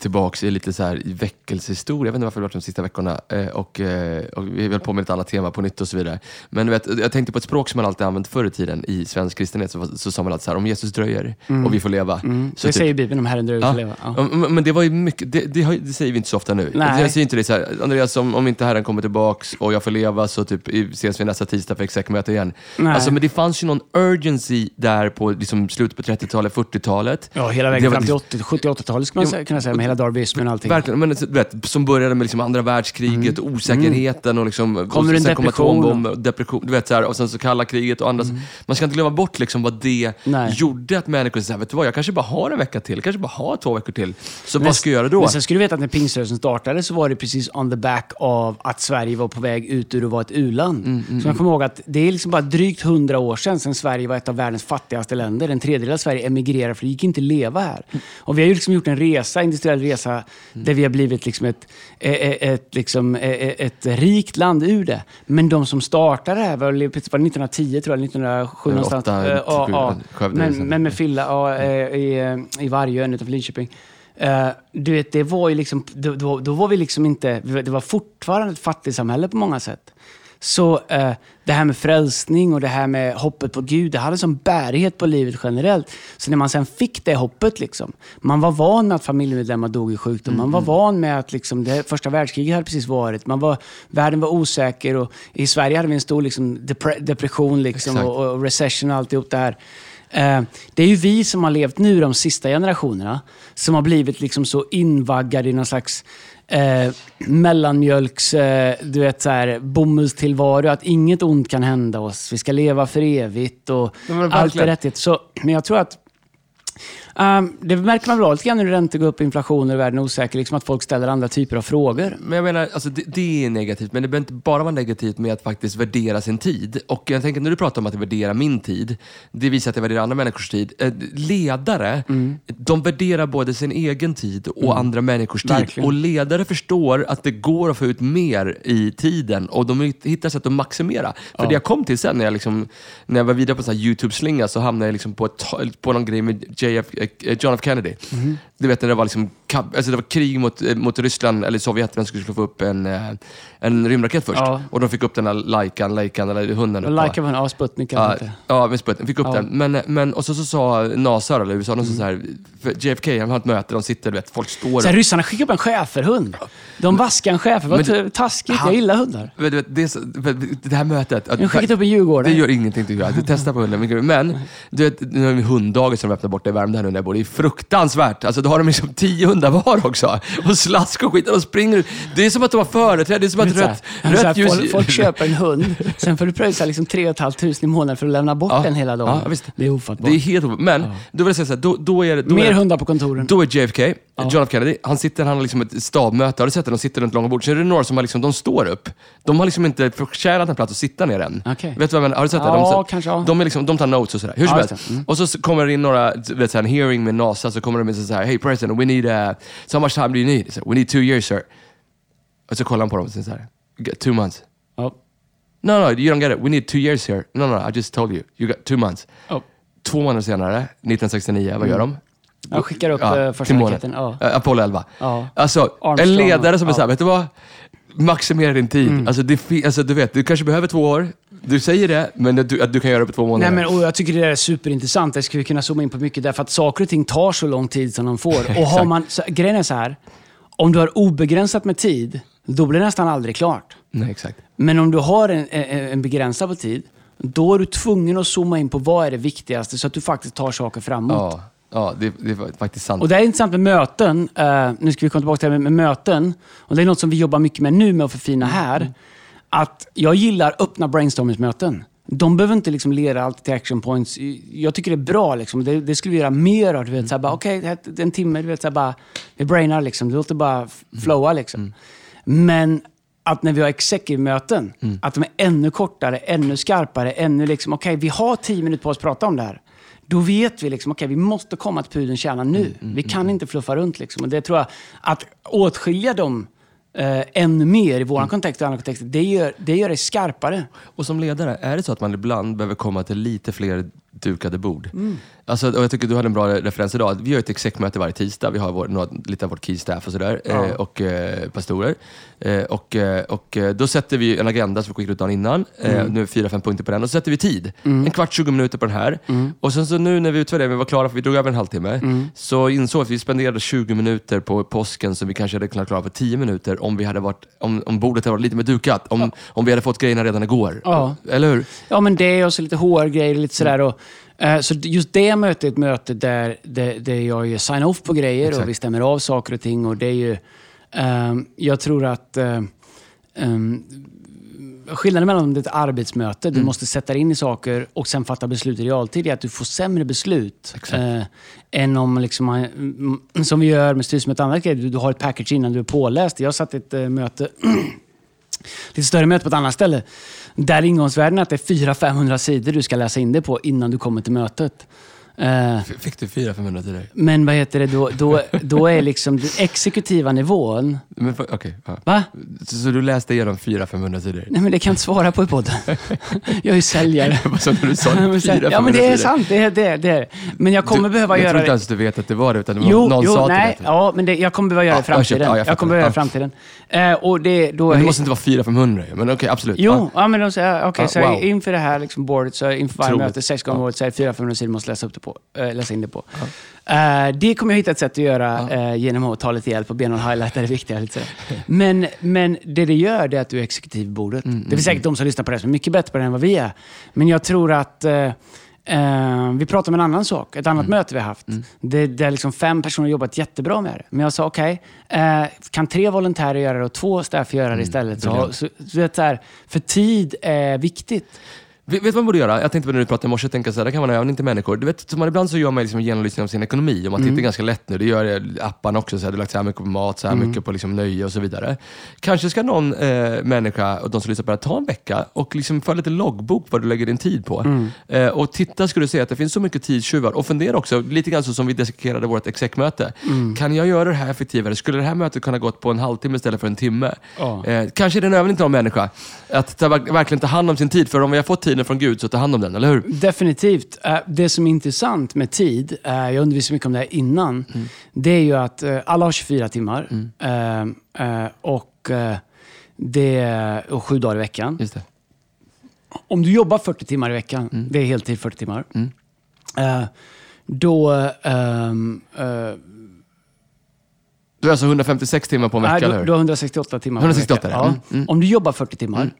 tillbaks i lite så här väckelsehistoria, jag vet inte varför det har varit de sista veckorna, eh, och, eh, och vi höll på med ett annat tema på nytt och så vidare. Men vet, jag tänkte på ett språk som man alltid använt förr i tiden i svensk kristenhet, så, så sa man alltid så här, om Jesus dröjer och vi får leva. Så det typ- säger Bibeln om Herren dröjer Ja. ja. leva. Ja. Men- det var ju mycket, det, det, det säger vi inte så ofta nu. Nej. Jag säger inte det så här, Andreas, om, om inte Herren kommer tillbaks och jag får leva så typ ses vi nästa tisdag för exekmöte igen. Nej. Alltså, men det fanns ju någon urgency där på liksom, slutet på 30-talet, 40-talet. Ja, hela vägen fram till liksom- 80 70-80-talet skulle man Jo, säga, kunna säga, med hela darbyismen och allting. Verkligen, men du vet, som började med liksom andra världskriget, och osäkerheten och liksom, Mm. Kommer och en sen kom depression atombomber och depression, du vet, så här, och sen så kalla kriget och andra. Man ska inte glömma bort liksom vad det Mm. Nej. gjorde att människor sa, vet du vad, jag kanske bara har en vecka till, kanske bara har två veckor till. Så vad ska jag göra då? Men sen ska du veta att när pingströrelsen startade så var det precis on the back av att Sverige var på väg ut ur att vara ett u-land. Mm, så man kommer ihåg att det är liksom bara drygt hundra år sedan, sedan Sverige var ett av världens fattigaste länder. En tredjedel av Sverige emigrerade för det gick inte att leva här. Mm. Och vi har ju liksom gjort en resa, industriell resa, där vi har blivit liksom ett, ett, ett, liksom, ett, ett rikt land ur det. Men de som startade det här var, var det 1910 tror jag, 1907 någonstans. åtta, Eh, ja, sju, ja. Skövde, Men, liksom. men med Filla ja, eh, i, eh, i Vargön utanför Linköping. Eh, du vet, det var ju liksom, då, då, då var vi liksom inte, det var fortfarande ett fattigsamhälle på många sätt. Så eh, det här med frälsning och det här med hoppet på Gud, det hade som bärighet på livet generellt. Så när man sen fick det hoppet, liksom, man var van med att familjemedlemmar dog i sjukdom. Man var van med att liksom, det första världskriget hade precis varit. Man var, världen var osäker och i Sverige hade vi en stor liksom, depre depression liksom, och, och recession och alltihop det här. Eh, Det är ju vi som har levt nu de sista generationerna som har blivit liksom så invaggade i någon slags eh, mellanmjölks, eh, du vet så här, bomullstillvaro, att inget ont kan hända oss. Vi ska leva för evigt och men allt är rättigt. Så, men jag tror att ehm, det märker man väl lite grann när räntor går upp, inflationen och världen är osäker, liksom att folk ställer andra typer av frågor. Men jag menar, alltså det, det är negativt, men det behöver inte bara vara negativt med att faktiskt värdera sin tid. Och jag tänker när du pratar om att värdera min tid, det visar att jag värderar andra människors tid. Eh, Ledare, Mm. de värderar både sin egen tid och andra människors tid. Verkligen. Och ledare förstår att det går att få ut mer i tiden och de hittar sätt att maximera. För det jag kom till sen när jag, liksom, när jag var vidare på en YouTube-slinga så hamnade jag liksom på, ett, på någon grej med JF, eh, John F Kennedy. Mhm. Du vet när det var, liksom, alltså det var krig mot, eh, mot Ryssland, eller Sovjet, vem skulle få upp en, eh, en rymdraket först. Ja. Och de fick upp den här Laikan, Laikan eller hunden. upp, va? Like ja, Sputnik Ja, ja med Sputnik. Fick upp Ja. den. Men, men, och så, så sa NASA, eller USA, de sa så här, för JFK, han har ett möte, de sitter, du vet, folk står Så här, ryssarna skickade upp en schäferhund. De vaskade en schäfer. Vad Men det- taskigt. han- Jag gillar hundar. Du, vet, det, är det här mötet... att- De har skickat upp en djurgårdare. Det gör ingenting tycker jag. Du testar på hunden. Men, men du vet, nu har vi hunddagis som öppnar borta i Värmdö här nu bor. Det är fruktansvärt. Alltså, då har de liksom tio hundar var också. Och slask och skit. Och de springer. Det är som att de har företräde. Det är som att så här, rött, här, rött ljus... folk, folk köper en hund, sen får du pröjsa liksom 3 500 i månaden för att lämna bort Ja. den hela dagen. Ja, visst. Det är ofattbart. Det är helt ofattbart. Men, då vill jag säga så här, då, då är det... Då Mer är, hundar på kontoren. Då är JFK, John F Kennedy, han sitter, han har liksom ett stabmöte. Har du sett det? De sitter runt långa bord. Sen är det några som har liksom, de står upp. De har liksom inte förtjänat en plats att sitta ner än. Okej. Vet du vad jag menar? Har du sett det? Ja, De, kanske, ja. de, är liksom, de tar notes och sådär. Hur som Ja, helst. Mm. Och så kommer det in några, vet, så här, en hearing med NASA, så kommer de och säger Hey president, we need, uh, so much time do you need? So, we need two years sir. Och så kollar han på dem och säger så här, "You got two months. Ja. No, no, you don't get it. We need two years here. No, no, I just told you. You got two months. Ja. Två månader senare, 1969, vad gör de? Jag skickar upp eh, första raketen. Ja. Eh, Apollo 11. Ja. Alltså, Armstrong, en ledare som är ja. såhär, vet du vad? Maximera din tid. Mm. Alltså, det, alltså, du vet, du kanske behöver två år. Du säger det, men att du, att du kan göra det på två månader. Nej, men, och jag tycker det är superintressant. Det ska vi kunna zooma in på mycket därför att saker och ting tar så lång tid som de får. (laughs) Och har man, så, grejen är så här, om du har obegränsat med tid, då blir det nästan aldrig klart. Nej, exakt. Men om du har en, en, en begränsad på tid, då är du tvungen att zooma in på vad är det viktigaste så att du faktiskt tar saker framåt. Ja, ja det, det var faktiskt sant. Och det är intressant med möten. Eh, nu ska vi komma tillbaka till det här med, med möten. Och det är något som vi jobbar mycket med nu med att förfina här. Att jag gillar öppna brainstormingsmöten. De behöver inte liksom leda allt till action points. Jag tycker det är bra. Liksom. Det, det skulle vi göra mer av. Du vet, bara, här är en timme. Du vet, så här bara, vi brainar. Liksom. Det låter bara f- flowa. Liksom. Men att när vi har executive-möten, att de är ännu kortare, ännu skarpare, ännu liksom, okej, vi har tio minuter på oss att prata om det här. Då vet vi liksom, okej, vi måste komma till pudelns kärna nu. vi kan inte fluffa runt liksom. Och det tror jag, att åtskilja dem eh, ännu mer i vår kontext och andra kontexter, det gör, det gör det skarpare. Och som ledare, är det så att man ibland behöver komma till lite fler dukade bord? Mm. Alltså, och jag tycker du hade en bra referens idag. Vi har ett execmöte varje tisdag. Vi har vår, några, lite av vårt key staff och sådär. Ja. Eh, och eh, pastorer. Eh, och, eh, och eh, då sätter vi en agenda som vi skickar ut dagen innan. Eh, Mm. Nu är fyra, fem punkter på den. Och så sätter vi tid. En kvart, 20 minuter på den här. Och sen så nu när vi utvärderade, vi var klara för vi drog över en halvtimme. Mm. Så insåg vi att vi spenderade 20 minuter på påsken som vi kanske hade kunnat klara på 10 minuter om, vi hade varit, om, om bordet hade varit lite mer dukat. Om, om vi hade fått grejerna redan igår. Ja. Eller hur? Ja, men det och så lite HR-grejer lite sådär. Och, så just det mötet är ett möte där, där, där jag gör sign-off på grejer Exakt. och vi stämmer av saker och ting. Och det är ju, ehm, jag tror att eh, ehm, skillnaden mellan om det är ett arbetsmöte, Mm. du måste sätta dig in i saker och sen fatta beslut i realtid, är att du får sämre beslut. Eh, än om, liksom, man- mm, som vi gör med styrelsemöte och andra grejer, du, du har ett package innan du är påläst. Jag satt i ett eh, möte (clears throat) lite större möte på ett annat ställe. Där ingångsvärden är att det är 400-500 sidor du ska läsa in det på innan du kommer till mötet. Eh, Fick du fyra, fem minuter där? men vad heter det, då, då, då är liksom den exekutiva nivån... Men, okej, ja. Va? så, så du läste igenom fyra, 500 sidor? Nej, men det kan jag inte svara på i podden. (laughs) jag är ju säljare. (laughs) Sa du? Sa Men fyra, sen- ja, 500 men det är sidor. sant. Det är, det är, det är. Men jag kommer Du- behöva jag göra tror inte det. ens du vet att det var det, utan det Jo, någon jo sa nej, till dig. ja, men det, jag kommer behöva göra det i Ja, jag framtiden. ja, jag jag, kommer behöva göra det i framtiden. Eh, och det, då Men det måste inte vara fyra, 500 ju. Men okej, absolut. Jo, Ja. ja, men de säger, okej, Ja, så wow. inför det här liksom bordet, så inför varje Otroligt. möte, sex gånger om året, så är det 400-500 sidor måste läsa, upp det på, äh, läsa in det på. Eh, det kommer jag hitta ett sätt att göra eh, genom att ta lite hjälp och be någon highlighta det viktiga. Lite men, men det det gör, det är att du är exekutiv i bordet. Mm, det är säkert de som lyssnar på det som är mycket bättre på det än vad vi är. Men jag tror att eh, vi pratade om en annan sak, ett Mm. annat möte vi har haft. Det, där liksom fem personer jobbat jättebra med det. Men jag sa, okej, eh, kan tre volontärer göra det och två staff göra det istället? Så, så, så, så här, för tid är viktigt. Vet du vad man borde göra? Jag tänkte på det när du pratade i morse, tänkte så här, det kan man även inte människor. Du vet, så man, ibland så gör man liksom en genomlysning av sin ekonomi och man Mm. tittar ganska lätt nu. Det gör apparna också, så här, du har lagt så här mycket på mat, så här Mm. mycket på liksom nöje och så vidare. Kanske ska någon eh, människa, och de som lyssnar på det här, ta en vecka och liksom föra lite loggbok vad du lägger din tid på. Mm. Eh, och titta ska du se att det finns så mycket tidstjuvar. Och fundera också, lite grann så som vi dissekerade vårt execmöte. Mm. Kan jag göra det här effektivare? Skulle det här mötet kunna gått på en halvtimme istället för en timme? Ja. Eh, kanske är det en övning till någon människa. Att ta, verkligen ta hand om sin tid. För om vi har fått tiden från Gud, så ta hand om den, eller hur? Definitivt. Eh, Det som är intressant med tid, eh, jag undervisade mycket om det här innan, Mm. det är ju att eh, alla har 24 timmar. Eh, Och det och sju dagar i veckan. Om du jobbar 40 timmar i veckan, Mm. det är heltid 40 timmar, eh, då... ehm, eh, Du är alltså 156 timmar på en vecka, nej, eller hur? du har 168 timmar 168 per vecka. är det. Ja. Mm, Om du jobbar 40 timmar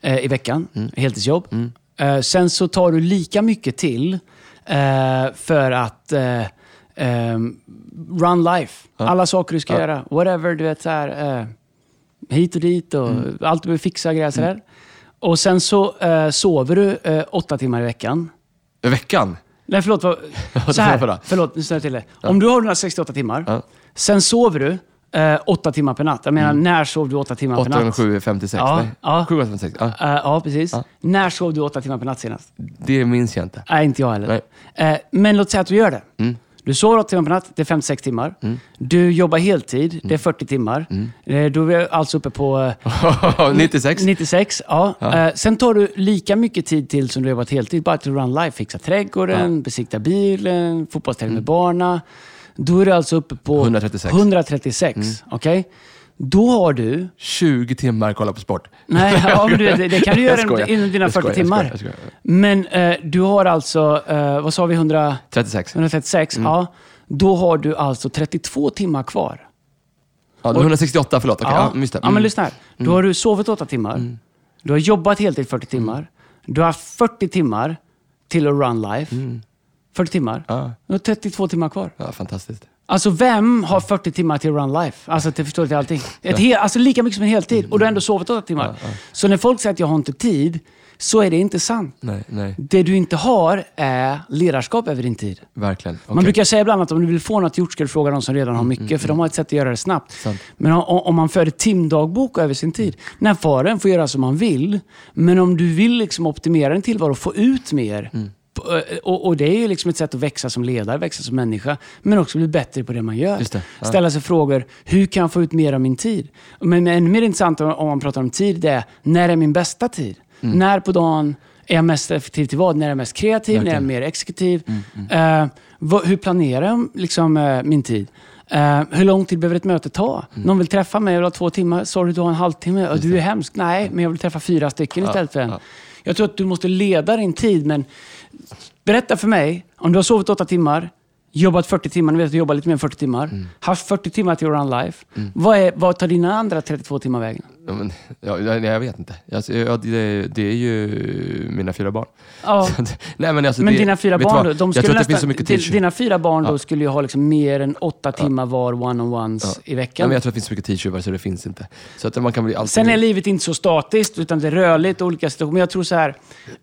eh, i veckan, heltidsjobb, eh, sen så tar du lika mycket till eh, för att eh, ehm, run life. Alla saker du ska göra. Whatever, du vet så här, eh, hit och dit och allt du behöver fixa grejer sådär. Och sen så eh, sover du åtta timmar i veckan. I veckan? Nej, förlåt. Vad, (laughs) så här, förlåt, nu snurrar jag till det. Om du har 168 timmar, Ja. sen sover du eh, åtta timmar per natt. Jag menar, när sov du åtta timmar per 8 natt? gånger 7 är 56? Ja, Nej, ja. 7 gånger 56. Ja. Eh, ja, precis. Ja. När sov du åtta timmar per natt senast? Det minns jag inte. Nej, inte jag heller. Eh, men låt säga att du gör det. Mm. Du sover åtta timmar per natt, det är 56 timmar. Du jobbar heltid, Mm. det är 40 timmar. Eh, då är vi alltså uppe på eh, (laughs) 96? 96. Ja. Eh, sen tar du lika mycket tid till som du har jobbat heltid, bara till run life. Fixa trädgården, besikta bilen, fotbollsträning med barnen. Då är du alltså uppe på 136. 136. Okej? Då har du... 20 timmar kolla på sport. Nej, ja, men du, det, det kan du (laughs) göra inom dina Jag 40 skojar, jag timmar. skojar, jag skojar. Men eh, du har alltså, eh, vad sa vi, 100, 36. 136? Mm. Ja. Då har du alltså 32 timmar kvar. Ja, det var 168, förlåt. Okej, ja. just det. ja, men Mm. lyssna här. Då har du sovit 8 timmar. Du har jobbat heltid 40 timmar. Du har haft 40 timmar till att run life. 40 timmar. Ja. Du har 32 timmar kvar. Ja, fantastiskt. Alltså vem har 40 timmar till run life? Alltså till förstår du till allting. Ett hel, alltså lika mycket som en heltid. Och du har ändå sovit 8 timmar. Så när folk säger att jag har inte tid, så är det inte sant. Nej, nej. Det du inte har är ledarskap över din tid. Verkligen. Man Okej. brukar säga ibland att om du vill få något gjort ska du fråga de som redan har mycket, för de har ett sätt att göra det snabbt. Sant. Men om, om man för ett timdagbok över sin tid, när faren får göra som man vill, men om du vill liksom optimera din tillvaro och få ut mer, eh, och, och det är ju liksom ett sätt att växa som ledare, växa som människa, men också bli bättre på det man gör. Just det, ja. Ställa sig frågor, hur kan jag få ut mer av min tid? Men ännu mer intressant om man pratar om tid, det är, när är min bästa tid? Mm. När på dagen är jag mest effektiv till vad? När är jag mest kreativ? När är jag. Mm, mer exekutiv? Eh, vad, hur planerar jag liksom, eh, min tid? Eh, hur lång tid behöver ett möte ta? Mm. Någon vill träffa mig och vill ha två timmar. Sorry, du har en halvtimme. Ja, du är hemsk. Nej, men jag vill träffa fyra stycken istället för en. ja. Jag tror att du måste leda din tid, men berätta för mig, om du har sovit åtta timmar, jobbat 40 timmar, ni vet att du jobbar lite mer än 40 timmar, Mm. haft 40 timmar till run life. Vad, är, vad tar dina andra 32 timmar vägen? Ja, men, ja, jag vet inte. Alltså, ja, det, det är ju mina fyra barn. Ja. (laughs) Nej, men alltså, Men det, dina fyra barn då? De skulle nästan, dina fyra barn då Ja. skulle ju ha liksom mer än åtta timmar var one-on-ones i veckan. men jag tror att det finns så mycket tidstjuvar så det finns inte. Så att man kan bli alltid... Sen är livet inte så statiskt, utan det är rörligt. Olika situationer. Men jag tror så här.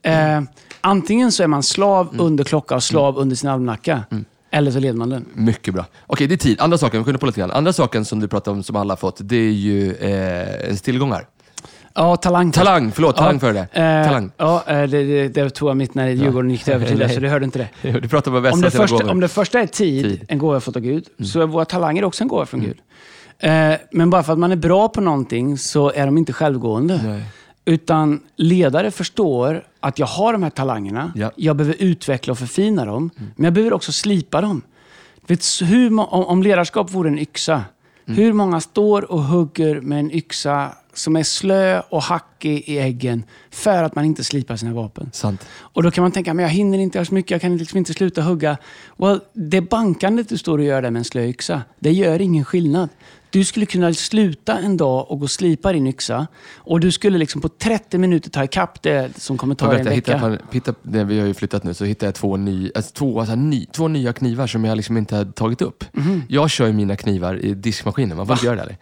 Eh, antingen så är man slav Mm. under klocka och slav under sin almanacka. Eller så leder man den. Mycket bra. Okej, det är tid. Andra saken, vi kunde på lite grann. Andra saken som du pratade om, som alla har fått, det är ju eh, tillgångar. Ja, talang. Talang, förlåt. Talang Ja, före det. eh, Talang. Ja, eh, det, det, det tog jag mitt när Djurgården gick över till (laughs) det, Nej. så du hörde inte det. (laughs) Du pratade om att Om det, första, om det första är tid, Tid. Mm. en gåva jag fått av Gud, så är våra talanger också en gåva från Gud. Eh, men bara för att man är bra på någonting så är de inte självgående. Nej. Utan ledare förstår att jag har de här talangerna. Ja. Jag behöver utveckla och förfina dem. Men jag behöver också slipa dem. Vet, hur, om, ledarskap vore en yxa, hur många står och hugger med en yxa som är slö och hackig i äggen för att man inte slipar sina vapen? Sant. Och då kan man tänka, men jag hinner inte, jag har så mycket, jag kan liksom inte sluta hugga. Well, det bankandet du står och gör där med en slö yxa, det gör ingen skillnad. Du skulle kunna sluta en dag och gå och slipa din yxa och du skulle liksom på 30 minuter ta ikapp det som kommer ta Jag dig en jag hittade, vecka. hittade, när vi har ju flyttat nu, så hittade jag två, ny, alltså, två, alltså, ny, två nya knivar som jag liksom inte hade tagit upp. Mhm. Jag kör ju mina knivar i diskmaskinen, man får inte göra det eller?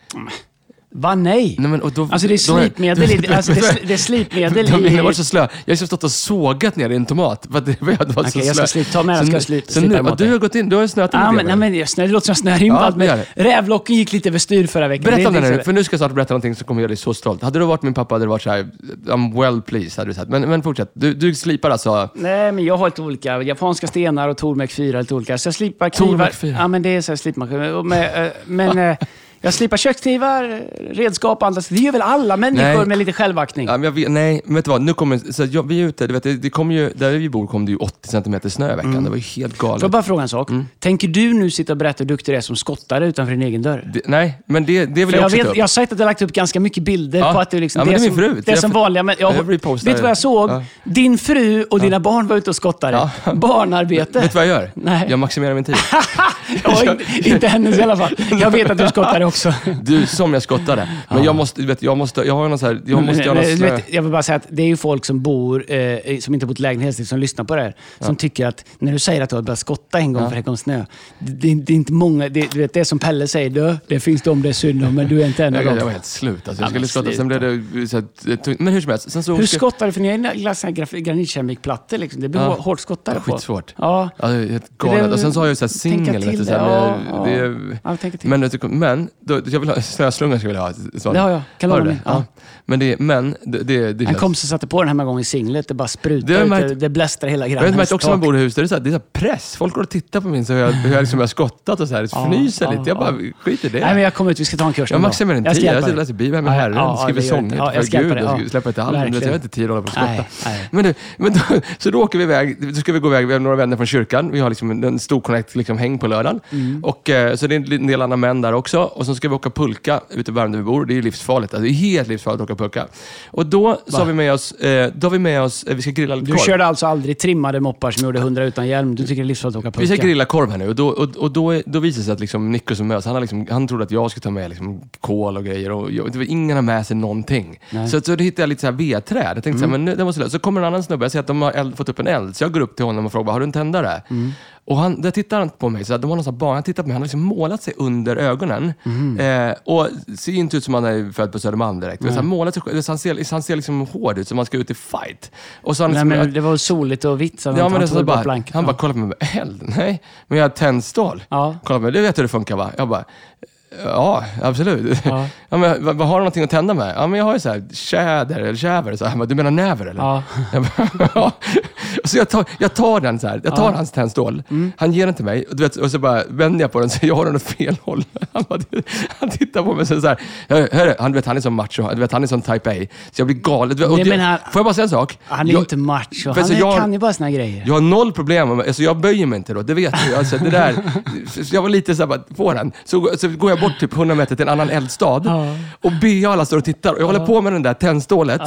Va, nej? Nej, men, och då, Alltså det är slipmedel, i- alltså det, det är slipmedel (laughs) De, i... jag var så slö. Jag har liksom stått och sågat ner i en tomat. För att det, var så Okej, jag ska slip- ta med den, ska slip- så nu, Du har gått in, du har snöat in lite men, nej, men jag, snö, det låter som på Ja, det men rävlocken gick lite överstyr förra veckan. Berätta om Det det nu, liksom- för nu ska jag snart berätta någonting som kommer göra dig så stolt. Hade du varit min pappa hade det varit så här, I'm well pleased, hade du sagt. Men, men fortsätt. Du, du slipar alltså... Nej, men jag har lite olika. Japanska stenar och Tormek 4 lite olika. Så jag slipar knivar. Tormek 4. Ja, men det är så här slipmaskin. Eh, Men eh, (laughs) Jag slipar köksknivar, redskap och annat. Det gör väl alla människor Nej. med lite självaktning? Ja, men jag vet, nej, men vet du vad? Nu kommer, så att jag, vi är ute, du vet, det, det kom ju, där vi bor kom det ju 80 centimeter snö i veckan. Det var ju helt galet. Får jag bara fråga en sak? Mm. Tänker du nu sitta och berätta hur duktig du är som skottare utanför din egen dörr? Det, nej, men det, det vill För jag jag, också ta vet, upp. jag har sett att du har lagt upp ganska mycket bilder Ja. på att du liksom... Ja, men det är min som, fru. Det är Jag- som vanliga men, jag, jag repostar Vet du vad jag det. såg? Ja. Din fru och dina barn var ute och skottade. (laughs) Barnarbete. Vet du vad jag gör? Nej. Jag maximerar min tid. (laughs) Ja, inte, inte hennes i alla fall. Jag vet att du skottade också. Du, som jag skottade. Men jag måste, du vet, jag måste, jag har någon så här, jag måste göra Men, snö... vet, jag vill bara säga att det är ju folk som bor, eh, som inte bott i lägenhet, som lyssnar på det här. Som tycker att när du säger att du har börjat skotta en gång för att det kom snö. Det, det, är inte många, det, du vet, det är som Pelle säger, du, det finns de det är synd om, men du är inte en av Jag, jag var dem. helt slut. Alltså. Ja, Jag skulle skotta, sen blev det så här, tungt. Men hur som helst. Sen så Hur ska- skottar du? För ni har ju granitkeramikplattor liksom. Det blir Ja. hårt skottare på. Skitsvårt. Ja. Ja, det är helt galet. Det- Och sen så har jag ju singel. vet till du, så det. här, Ja, ja. det- Ja. Men, men då, jag vill ha, snöslungan skulle jag vilja ha. Så- har jag. Kan Har låna det? Ja. Men det, men det, det, det En känns- kompis satte på den här gången i singlet. Det bara sprutar har ut. jag Det, märkt. det blästrar hela Jag vet grannens inte också när man tak. bor i hus, det är, så här, det är så press. Folk går och tittar på min så hur jag, hur jag liksom har skottat och så här, Ja, fnyser ja, lite. Jag bara, ja. skit i det. Nej, men jag kommer ut. Vi ska ta en kurs jag min Jag tid. Jag sitter och läser Bibeln med Ja, Herren, ja, skriver sånger. Ja, för jag Gud, jag Ja. släpper ett album. Jag har inte tid att hålla på och skotta. Men, du, men då, så då åker vi iväg. Då ska vi gå iväg. Vi har några vänner från kyrkan. Vi har liksom en, stor connect liksom, häng på lördagen. Mm. Och, eh, så det är en del andra män där också. Och så ska vi åka pulka ute i Värmdö vi bor. Det är livsfarligt. Alltså, det är helt livsfarligt att åka pulka. Och då så har vi med oss, eh, då har vi med oss, eh, vi ska grilla lite Du korv. körde alltså aldrig trimmade moppar som gjorde 100 utan hjälm. Du tycker det är livsfarligt att åka Vi ska pulka? grilla korv här nu och då, och, och då, då visar det sig att liksom Nico som möts, han, har liksom, han trodde att jag skulle ta med liksom kol och grejer. Och jag, det var ingen har med sig någonting. Nej. Så, så då hittade jag lite så här vedträd. Jag tänkte så här, men nu, det måste lösa. Så kommer en annan snubbe, jag ser att de har eld, fått upp en eld. Så jag går upp till honom och frågar, har du en tändare? Och han, där tittar han på mig, så de har någon sån barn, han tittar på mig, han har liksom målat sig under ögonen. Eh, och ser inte ut som han är född på Södermalm direkt. Så han, målat sig, så han ser, han ser liksom hård ut, som han ska ut i fight. Och så han Nej, liksom, men det var soligt och vitt. Så Ja, men han det tog bara blankt. han bara kollar på mig eld? Nej, men jag har tändstål. Ja. Kolla på mig, det vet hur det funkar va? Jag bara, ja, absolut. Ja. (laughs) Ja. men, vad, vad har du någonting att tända med? Ja, men jag har ju så här tjäder eller käver. Så här. Du menar näver eller? Ja. Jag bara, (laughs) ja. Så jag tar, jag tar den så här, jag tar hans tändstål. Mm. Han ger den till mig och, du vet, och så bara vänder jag på den så jag har den åt fel håll. (laughs) Han, bara, han tittar på mig så så här, "Hör- hörru, han, du vet, han är som macho, du vet, han är som type A. Så jag blir galen. Vet, Nej, men han- Får jag bara säga en sak? Han är jag, inte macho. Han så är, jag- kan ju bara såna grejer. jag har noll problem med, alltså jag böjer mig inte då, det vet du. Alltså det där, så jag var lite såhär, bara, på den. Så, så går jag bort typ 100 meter till en annan eldstad Ja. och BA alla står och tittar och jag håller på med den där tändstålet.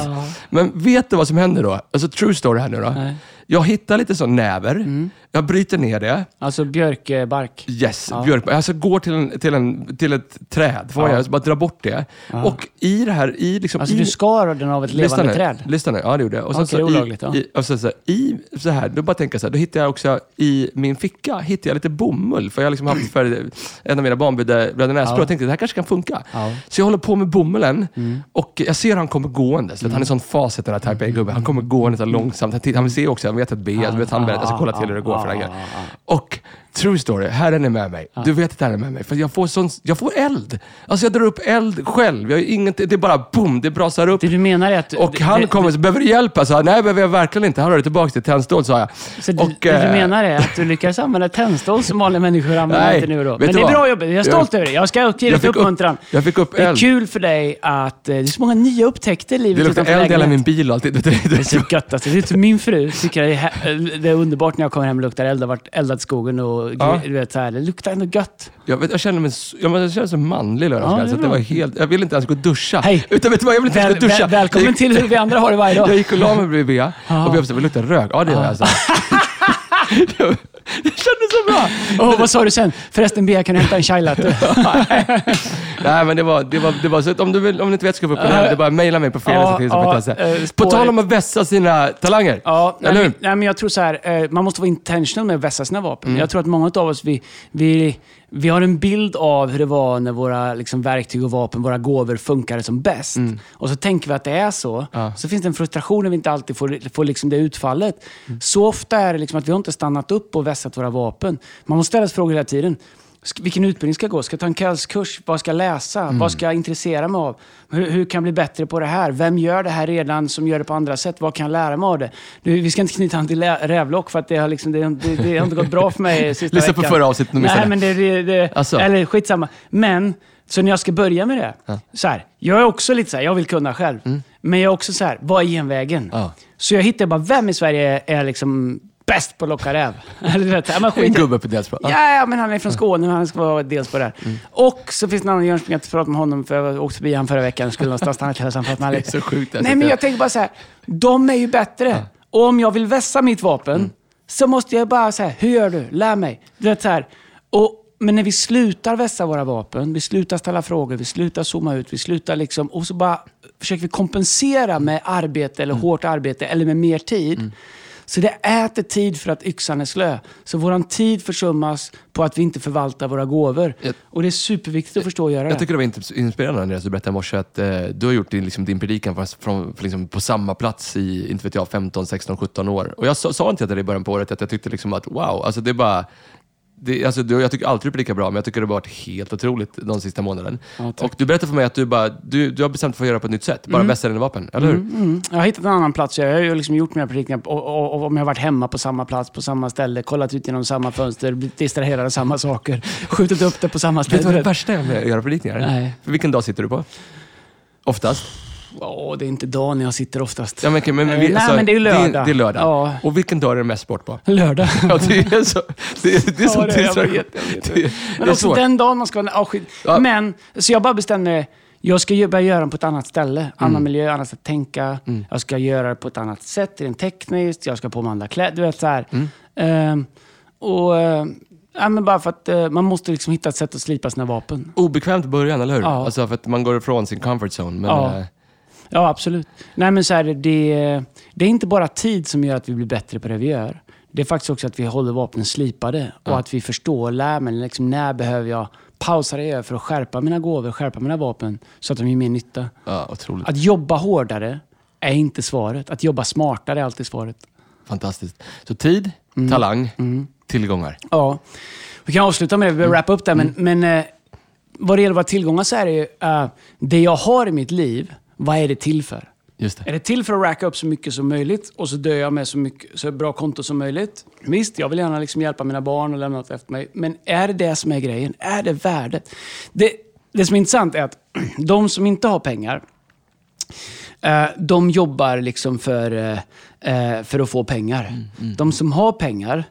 Men vet du vad som händer då? Alltså true story här nu då. Nej. Jag hittar lite sån näver, jag bryter ner det. Alltså björkbark. Yes, Ja. björk. Alltså går till, en, till, en, till ett träd, får Ja. jag, bara dra bort det. Och i det här, i liksom... Alltså i, du skar den av ett levande nu. träd. Lyssna nu. Ja, det gjorde jag. Och sen Okej, så olagligt, i, ja. i, och sen så, i så här, då bara tänker jag så här, då hittar jag också i min ficka hittar jag lite bomull. För jag har liksom haft för en av mina barn blödde näsblod. Ja. Jag tänkte det här kanske kan funka. Ja. Mm. Så jag håller på med bomullen och jag ser han kommer gående. Så att Han är sån facet den här type A-gubben. Han kommer gående här långsamt. Han, han vill se också, han vet ett B, Ja. så vet han berättar, ska kolla till hur det går för den här grejen. Och True story, Herren är med mig. Du vet att Herren är med mig. För jag får, sån, jag får eld. Alltså jag drar upp eld själv. Jag har inget, det är bara boom, det brasar upp. Det du menar är att... Och han det, kommer så behöver du hjälp? Jag nej, behöver jag verkligen inte. Han rör tillbaka till tändstål, sa jag. Så det, och, det du eh, menar är att du lyckas använda tändstål som vanliga människor använder Nej, inte nu då. vet Men det är vad? bra jobbat. Jag är stolt över det. Jag ska ge dig fick upp- uppmuntran. jag fick upp det är eld. kul för dig att... eh, Det är så många nya upptäckter i livet Det luktar utanför eld i hela min bil och allt. Det, det, Det är det, så gött alltså. Det är min fru tycker det är, hä- det är underbart när jag kommer hem och luktar eld. Det har varit eldat skogen och Ja. du vet, så här, det luktar ändå gött. jag, vet, jag känner mig så, jag, jag känner mig så manlig lördag. Ja, det så det var helt, jag ville inte ens gå och duscha. Hej. Utan vet du vad, jag ville inte ens Väl, gå och duscha. väl, välkommen gick- till hur vi andra har det varje dag. Jag gick och la mig bredvid Bea och Bea sa, vi luktar rök. Ja, det gör jag. (laughs) Så. (laughs) det kändes så bra. Åh, vad sa du sen? Förresten Bea, kan du hämta en chai latte? (laughs) Nej, men det var, det var, det var så om du, vill, om du inte vet ska upp det här, det är bara mejla mig på Ja, ja, eh, På spår- tal om att vässa sina talanger. Ja, nej, Eller men, hur? nej, men jag tror så här, eh, man måste vara intentional med att vässa sina vapen. Mm. Jag tror att många av oss, vi, vi, vi har en bild av hur det var när våra liksom, verktyg och vapen, våra gåvor funkade som bäst. Och så tänker vi att det är så. Mm. Ja. Så finns det en frustration när vi inte alltid får, får liksom det utfallet. Mm. Så ofta är det liksom att vi har inte stannat upp och vässat våra vapen. Man måste ställa sig frågor hela tiden. Vilken utbildning ska jag gå? Ska jag ta en kvällskurs? Vad ska jag läsa? Mm. Vad ska jag intressera mig av? Hur, hur kan jag bli bättre på det här? Vem gör det här redan som gör det på andra sätt? Vad kan jag lära mig av det? Nu, vi ska inte knyta an till rävlock för att det har, liksom, det, det, det har inte gått bra för mig (laughs) sista Lyssna på veckan. förra avsnittet Nej, det. men det, det, det Alltså. Eller skitsamma. Men Så när jag ska börja med det, så här, jag är också lite så här, jag vill kunna själv. Men jag är också så här, vad är genvägen? Mm. Ja. Så jag hittar bara, vem i Sverige är liksom bäst på att locka räv? (laughs) Ja, En i- gubbe på Delsbo. Ja. Ja, ja, men han är från Skåne, men han ska vara dels på det här. Mm. Och så finns det en annan Jönköping, jag pratat med honom, för jag åkte förbi honom förra veckan och skulle någonstans stanna till och hälsa på Det är så sjukt. Nej, men jag tänker bara så här, de är ju bättre. Och om jag vill vässa mitt vapen, Mm. så måste jag bara säga, hur gör du? Lär mig. Du vet så här. Och, men när vi slutar vässa våra vapen, vi slutar ställa frågor, vi slutar zooma ut, vi slutar liksom, och så bara försöker vi kompensera med arbete Mm. eller hårt arbete eller med mer tid. Så det äter tid för att yxan är slö. Så våran tid försummas på att vi inte förvaltar våra gåvor. Jag- Och det är superviktigt att förstå och göra Jag det. tycker det var inspirerande Andreas, du berättade i morse att eh, du har gjort din, liksom, din predikan från, från, för liksom, på samma plats i, inte vet jag, 15, 16, 17 år. Och jag sa, sa inte till dig i början på året att jag tyckte liksom att wow, alltså det är bara det, alltså, jag tycker alltid du predikar bra, men jag tycker det har varit helt otroligt de sista månaden. Ja, och du berättade för mig att du, bara, du, du har bestämt dig för att göra på ett nytt sätt. Bara vässa dina vapen, eller hur? Mm. Jag har hittat en annan plats. Jag har ju liksom gjort mina predikningar och, och, och om jag har varit hemma på samma plats, på samma ställe, kollat ut genom samma fönster, blivit distraherad av samma saker, (laughs) skjutit upp det på samma Vet du vad det ställe. värsta är med att göra predikningar? Nej. För vilken dag sitter du på? Oftast? Åh, det är inte dagen jag sitter oftast. Ja, men, men, men, Eh, vi- nej, alltså, men det är lördag. Det, det är lördag. Ja. Och vilken dag är det mest sport på? (laughs) Lördag. Ja, det är så... Det, det är så... (laughs) Ja, det är- det är så jag vet, jag vet. det, det Men är också svårt. den dagen man ska... Ja, skit. Ja. Men, så jag bara bestämde jag ska börja göra den på ett annat ställe. Mm. Annan miljö, annat sätt att tänka. Jag ska göra det på ett annat sätt, rent tekniskt. Jag ska på mig andra kläder. Du vet så här. Mm. Ehm, och... eh, ja, men bara för att eh, man måste liksom hitta ett sätt att slipa sina vapen. Obekvämt i början, eller hur? Ja. Alltså för att man går ifrån sin comfort zone. Men, Ja. Ja, absolut. Nej, men så här, det, det är inte bara tid som gör att vi blir bättre på det vi gör. Det är faktiskt också att vi håller vapnen slipade och att vi förstår och lär mig liksom, när behöver jag pausa det jag gör för att skärpa mina gåvor, skärpa mina vapen så att de gör mer nytta. ja, otroligt. Att jobba hårdare är inte svaret. Att jobba smartare är alltid svaret. Fantastiskt. Så tid, Mm. talang, tillgångar. Ja. Vi kan avsluta med det, vi behöver wrappa upp det. Men, men eh, vad det gäller våra tillgångar så är det ju, eh, det jag har i mitt liv, vad är det till för? Just Är det. det till för att racka upp så mycket som möjligt och så dör jag med så, mycket, så bra konto som möjligt? Visst, jag vill gärna liksom hjälpa mina barn och lämna något efter mig. Men är det det som är grejen? Är det värdet? Det, det som är intressant är att (clears throat) de som inte har pengar, eh, de jobbar liksom för, eh, eh, för att få pengar. De som har pengar,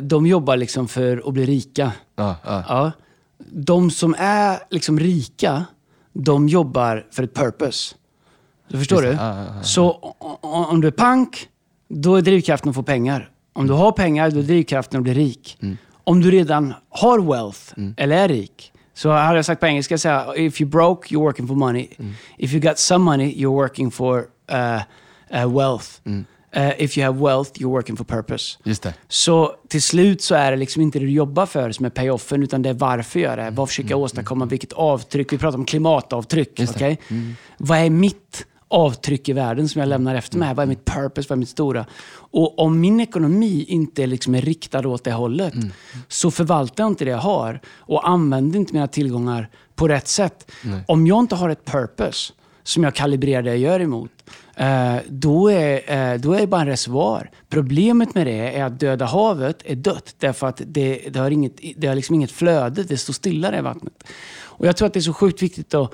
de jobbar liksom för att bli rika. Ja, ja. Ja. De som är liksom rika, de jobbar för ett purpose. Du förstår Just du? Ja, ja, ja. Så om du är pank, då är drivkraften att få pengar. Om du har pengar, då är drivkraften att bli rik. Mm. Om du redan har wealth, eller är rik, så har jag sagt på engelska, så här, if you broke, you're working for money. Mm. If you got some money, you're working for uh, uh, wealth. Mm. Uh, if you have wealth, you're working for purpose. Just det. Så till slut så är det liksom inte det du jobbar för som är payoffen, utan det är varför jag gör det. Vad försöker jag åstadkomma? Vilket avtryck? Vi pratar om klimatavtryck. Det. okej? Vad är mitt avtryck i världen som jag lämnar efter mig? Vad är mitt purpose? Vad är mitt stora? Och om min ekonomi inte liksom är riktad åt det hållet, så förvaltar jag inte det jag har och använder inte mina tillgångar på rätt sätt. Om jag inte har ett purpose som jag kalibrerar det jag gör emot, Eh, då, är, eh, då är det bara en reservoar. Problemet med det är att Döda havet är dött därför att det, det har, inget, det har liksom inget flöde, det står stilla det vattnet. Och jag tror att det är så sjukt viktigt att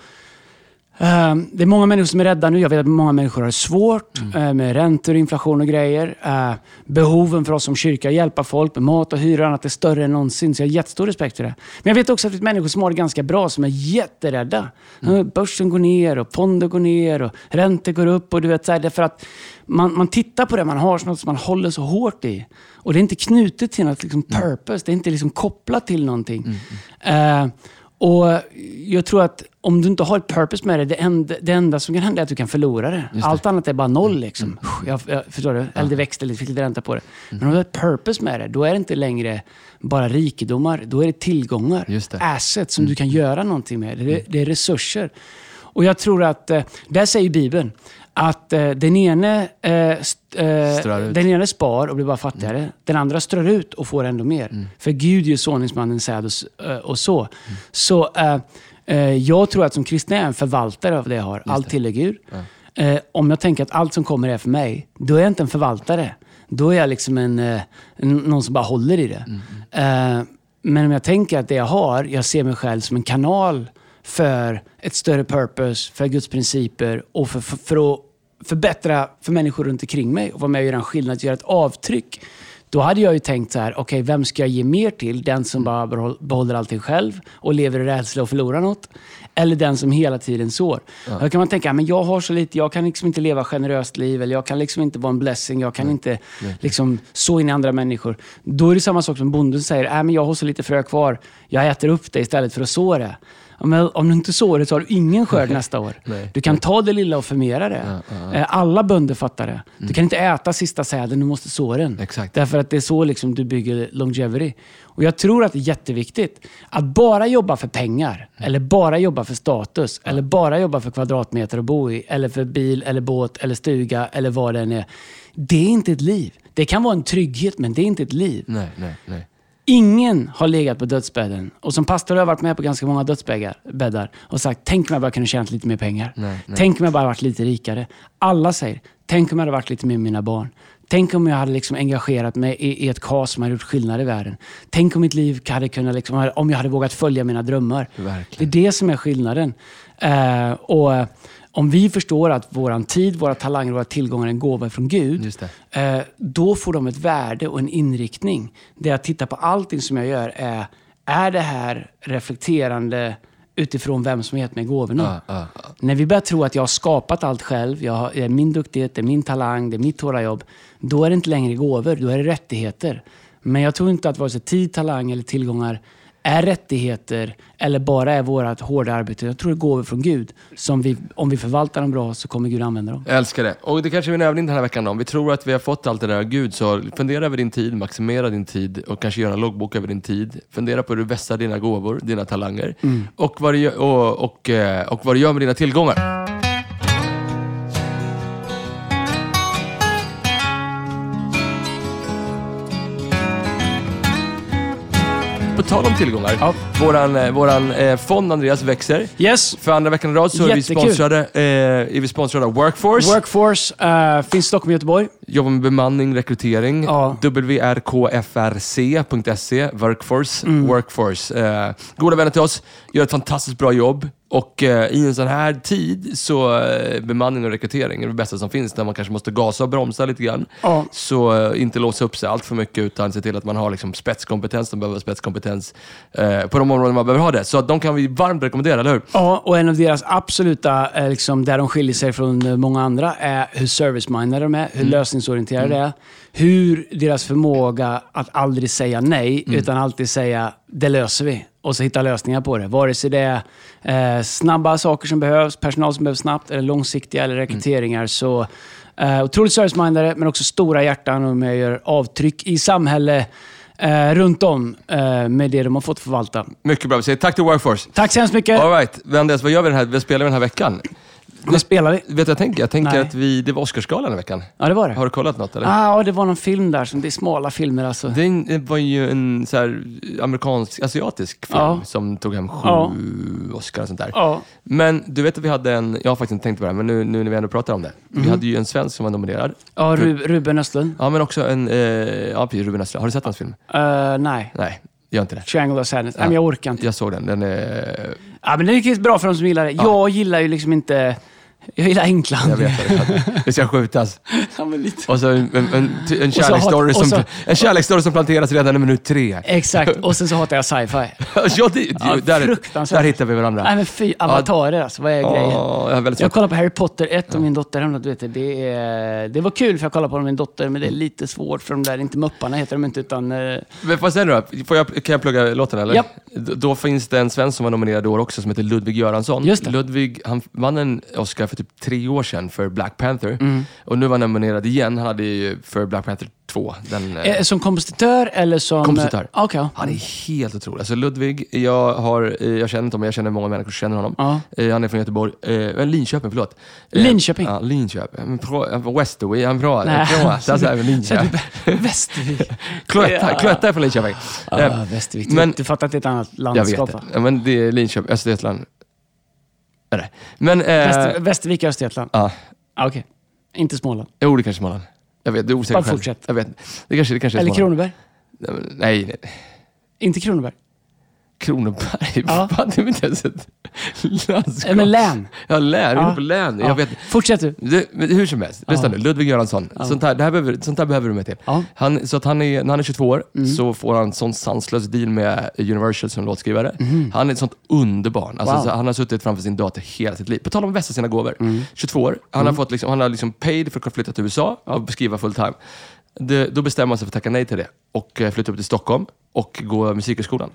det är många människor som är rädda nu. Jag vet att många människor har det svårt eh, med räntor, inflation och grejer. Eh, behoven för oss som kyrka att hjälpa folk med mat och hyra och annat är större än någonsin. Så jag har jättestor respekt för det. Men jag vet också att det finns människor som har det ganska bra, som är jätterädda. Eh, Börsen går ner och fonder går ner och räntor går upp. Och du vet, så här, därför att man, man tittar på det man har som något som man håller så hårt i. Och det är inte knutet till något liksom, purpose. Det är inte liksom kopplat till någonting. Eh, och jag tror att om du inte har ett purpose med det, det enda, det enda som kan hända är att du kan förlora det. det. Allt annat är bara noll. Liksom. Jag, jag, förstår du? Eller det växte lite, fick lite ränta på det. Men om du har ett purpose med det, då är det inte längre bara rikedomar. Då är det tillgångar, Just det. assets som du kan göra någonting med. Det, det är resurser. Och jag tror att, eh, där säger Bibeln, att eh, den ene, eh, st, eh, den ene spar och blir bara fattigare. Den andra strör ut och får ändå mer. För Gud ger såningsmannen säd och, eh, och så. Så eh, eh, jag tror att som kristen är jag en förvaltare av det jag har. Allt tillhör Gud. Eh, om jag tänker att allt som kommer är för mig, då är jag inte en förvaltare. Då är jag liksom en, någon som bara håller i det. Eh, men om jag tänker att det jag har, jag ser mig själv som en kanal för ett större purpose, för Guds principer och för, för, för att förbättra för människor runt omkring mig och vara med och göra en skillnad, göra ett avtryck. Då hade jag ju tänkt så här, okej, okay, vem ska jag ge mer till? Den som bara behåller allting själv och lever i rädsla och förlorar något? Eller den som hela tiden sår? Ja. Då kan man tänka, men jag har så lite, jag kan liksom inte leva generöst liv, eller jag kan liksom inte vara en blessing, jag kan Nej. inte liksom så in i andra människor. Då är det samma sak som bonden säger, äh, men jag har så lite frö kvar, jag äter upp det istället för att så det. Men om du inte sår det så har du ingen skörd nästa år. Nej. Du kan ta det lilla och förmera det. Ja. Eh, alla bönder fattar det. Du mm. kan inte äta sista säden, du måste så den. Exakt. Därför att det är så liksom du bygger longevity. Och Jag tror att det är jätteviktigt. Att bara jobba för pengar, mm. eller bara jobba för status, eller bara jobba för kvadratmeter att bo i, eller för bil, eller båt, eller stuga, eller vad det än är. Det är inte ett liv. Det kan vara en trygghet, men det är inte ett liv. Nej, nej, nej. Ingen har legat på dödsbädden. Och som pastor har jag varit med på ganska många dödsbäddar och sagt, tänk om jag bara kunde tjäna lite mer pengar. Nej, nej. Tänk om jag bara varit lite rikare. Alla säger, tänk om jag hade varit lite mer med mina barn. Tänk om jag hade liksom engagerat mig i, i ett kas som hade gjort skillnad i världen. Tänk om mitt liv hade kunnat, liksom, om jag hade vågat följa mina drömmar. Verkligen. Det är det som är skillnaden. Uh, och om vi förstår att vår tid, våra talanger våra tillgångar är en gåva från Gud, eh, då får de ett värde och en inriktning. Det att titta på allting som jag gör är, är det här reflekterande utifrån vem som har gett mig gåvorna? Ah, ah, ah. När vi börjar tro att jag har skapat allt själv, jag har, det är min duktighet, det är min talang, det är mitt hårda jobb. Då är det inte längre gåvor, då är det rättigheter. Men jag tror inte att vare sig tid, talang eller tillgångar är rättigheter eller bara är vårt hårda arbete. Jag tror det går från Gud. Som vi, om vi förvaltar dem bra så kommer Gud använda dem. Jag älskar det. Och det kanske en övning den här veckan. Om vi tror att vi har fått allt det där av Gud, så fundera över din tid, maximera din tid och kanske göra en loggbok över din tid. Fundera på hur du vässar dina gåvor, dina talanger mm. och, vad du, och, och, och, eh, och vad du gör med dina tillgångar. Tal om tillgångar. Ja. Våran, eh, våran eh, fond Andreas växer. Yes. För andra veckan i rad så är vi, sponsrade, eh, är vi sponsrade av Workforce. Workforce uh, finns i Stockholm och Göteborg. Jobbar med bemanning, rekrytering. Ja. WRKFRC.se, Workforce. Mm. Workforce. Uh, goda vänner till oss, gör ett fantastiskt bra jobb. Och eh, i en sån här tid så eh, bemanning och rekrytering är det bästa som finns, där man kanske måste gasa och bromsa lite grann. Ja. Så eh, inte låsa upp sig allt för mycket, utan se till att man har liksom, spetskompetens. De behöver spetskompetens eh, på de områden man behöver ha det. Så att de kan vi varmt rekommendera, eller hur? Ja, och en av deras absoluta, eh, liksom, där de skiljer sig från eh, många andra, är hur service-minded de är, hur mm. Lösningsorienterade mm. är. Hur deras förmåga att aldrig säga nej, mm. utan alltid säga det löser vi och så hitta lösningar på det. Vare sig det är eh, snabba saker som behövs, personal som behövs snabbt, eller långsiktiga eller rekryteringar. Mm. Så eh, otroligt servicemindade, men också stora hjärtan och med gör avtryck i samhället eh, runt om eh, med det de har fått förvalta. Mycket bra. Vi säger tack till Workforce. Tack så hemskt mycket. All right. Andreas, vad gör vi den här, vad spelar vi den här veckan? Spelar vi? Vet du jag tänker? Jag tänker Nej. att vi, det var Oscarsgalan i veckan. Ja, det var det. Har du kollat något eller? Ah, ja, det var någon film där. Som, det är smala filmer alltså. Det var ju en så här, amerikansk, asiatisk film ja. som tog hem sju ja. Oscar och sånt där. Ja. Men du vet att vi hade en, jag har faktiskt inte tänkt på det här, men nu, nu när vi ändå pratar om det. Mm. Vi mhm. hade ju en svensk som var nominerad. Ja, Ruben Östlund. Ja, men också en, eh, ja precis, Ruben Östlund. Har du sett hans film? Uh, nej. Nej. Gör inte det? Triangle of Sadness. Ja. Nej, men jag orkar inte. Jag såg den. Den är... Ja, men den är bra för de som gillar det. Ja. Jag gillar ju liksom inte jag gillar handlingar. Jag vet det. Det ska skjutas. (laughs) Ja, men lite. Och så en, en, en, kärleksstory som, så, en kärleksstory som planteras redan i minut tre. Exakt, (laughs) och sen så hatar jag sci-fi. ja, det, ja, där, där hittar vi varandra. Nej men fy, avatarer alltså. Vad är ja, grejen? Jag, jag kollar på Harry Potter 1 och min dotter, du vet, det, är, det var kul för jag kollade på min dotter, men det är lite svårt för de där, inte Mupparna heter de inte, utan... Eh, men får jag säga nu då? Får jag, kan jag plugga låten eller? Ja. Då finns det en svensk som var nominerad i år också, som heter Ludvig Göransson. Just det. Ludvig, han vann en Oscar för typ tre år sedan för Black Panther. Mm. Och nu var han nominerad igen. Han hade ju för Black Panther 2. Den, eh, eh, som kompositör eller som... Kompositör. Eh, okay. Han är helt otrolig. Alltså Ludvig, jag, har, eh, jag känner inte honom, men jag känner många människor som känner honom. Uh. han är från Göteborg. Eh, Linköping, förlåt. Linköping? Ja, Linköping. Westerby, han är bra. Cloetta, Linköping. Västervik. (laughs) Cloetta är från Linköping. Uh, Västervik. Men, du fattar att det är ett annat landskap? Jag vet det. Men det är Linköping, Östergötland. Det. Men, eh, Västervik, Östergötland? Ja. Ah, Okej. Okay. Inte Småland? Jo, det kanske är Småland. Jag vet, du är osäker Bara fortsätt. Jag vet. Det kanske, det kanske är Eller Småland. Kronoberg? Nej, nej. Inte Kronoberg? Kronoberg? Ja. (laughs) Fan, det är inte ens ett landskap. Men län. Ja, län. Ja. på län. Ja. Jag vet. Fortsätt du. Det, men hur som helst, lyssna nu. Ludvig Göransson. Sånt, här, det här behöver, sånt här behöver du med till. Ja. Han, så att han är, när han är 22 år så får han sån sanslös deal med Universal som låtskrivare. Han är ett sånt underbarn. Alltså, Wow. så han har suttit framför sin dator hela sitt liv. På tal om att vässa sina gåvor. 22 år. Han har, fått liksom, han har liksom paid för att flytta till USA och skriva full time. Det, då bestämmer han sig för att tacka nej till det och eh, flytta upp till Stockholm och gå musikhögskolan.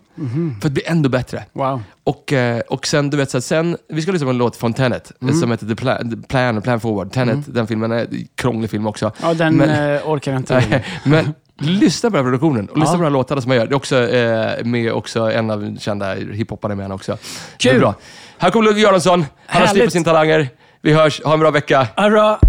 För att bli ändå bättre. Wow. Och, eh, och sen, du vet, så sen, vi ska lyssna på en låt från Tenet som heter The Plan, Plan, Plan Forward. Tenet, den filmen är en krånglig film också. Ja, den Men- eh, orkar jag inte. (laughs) Men lyssna på den här produktionen och lyssna Ja. på de här låtarna som jag gör. Det är också eh, med också en av kända hiphoppare med också. Kul. Det Bra. Här kommer Ludvig Göransson. Han har Härligt. sina talanger. Vi hörs. Ha en bra vecka. Hurra!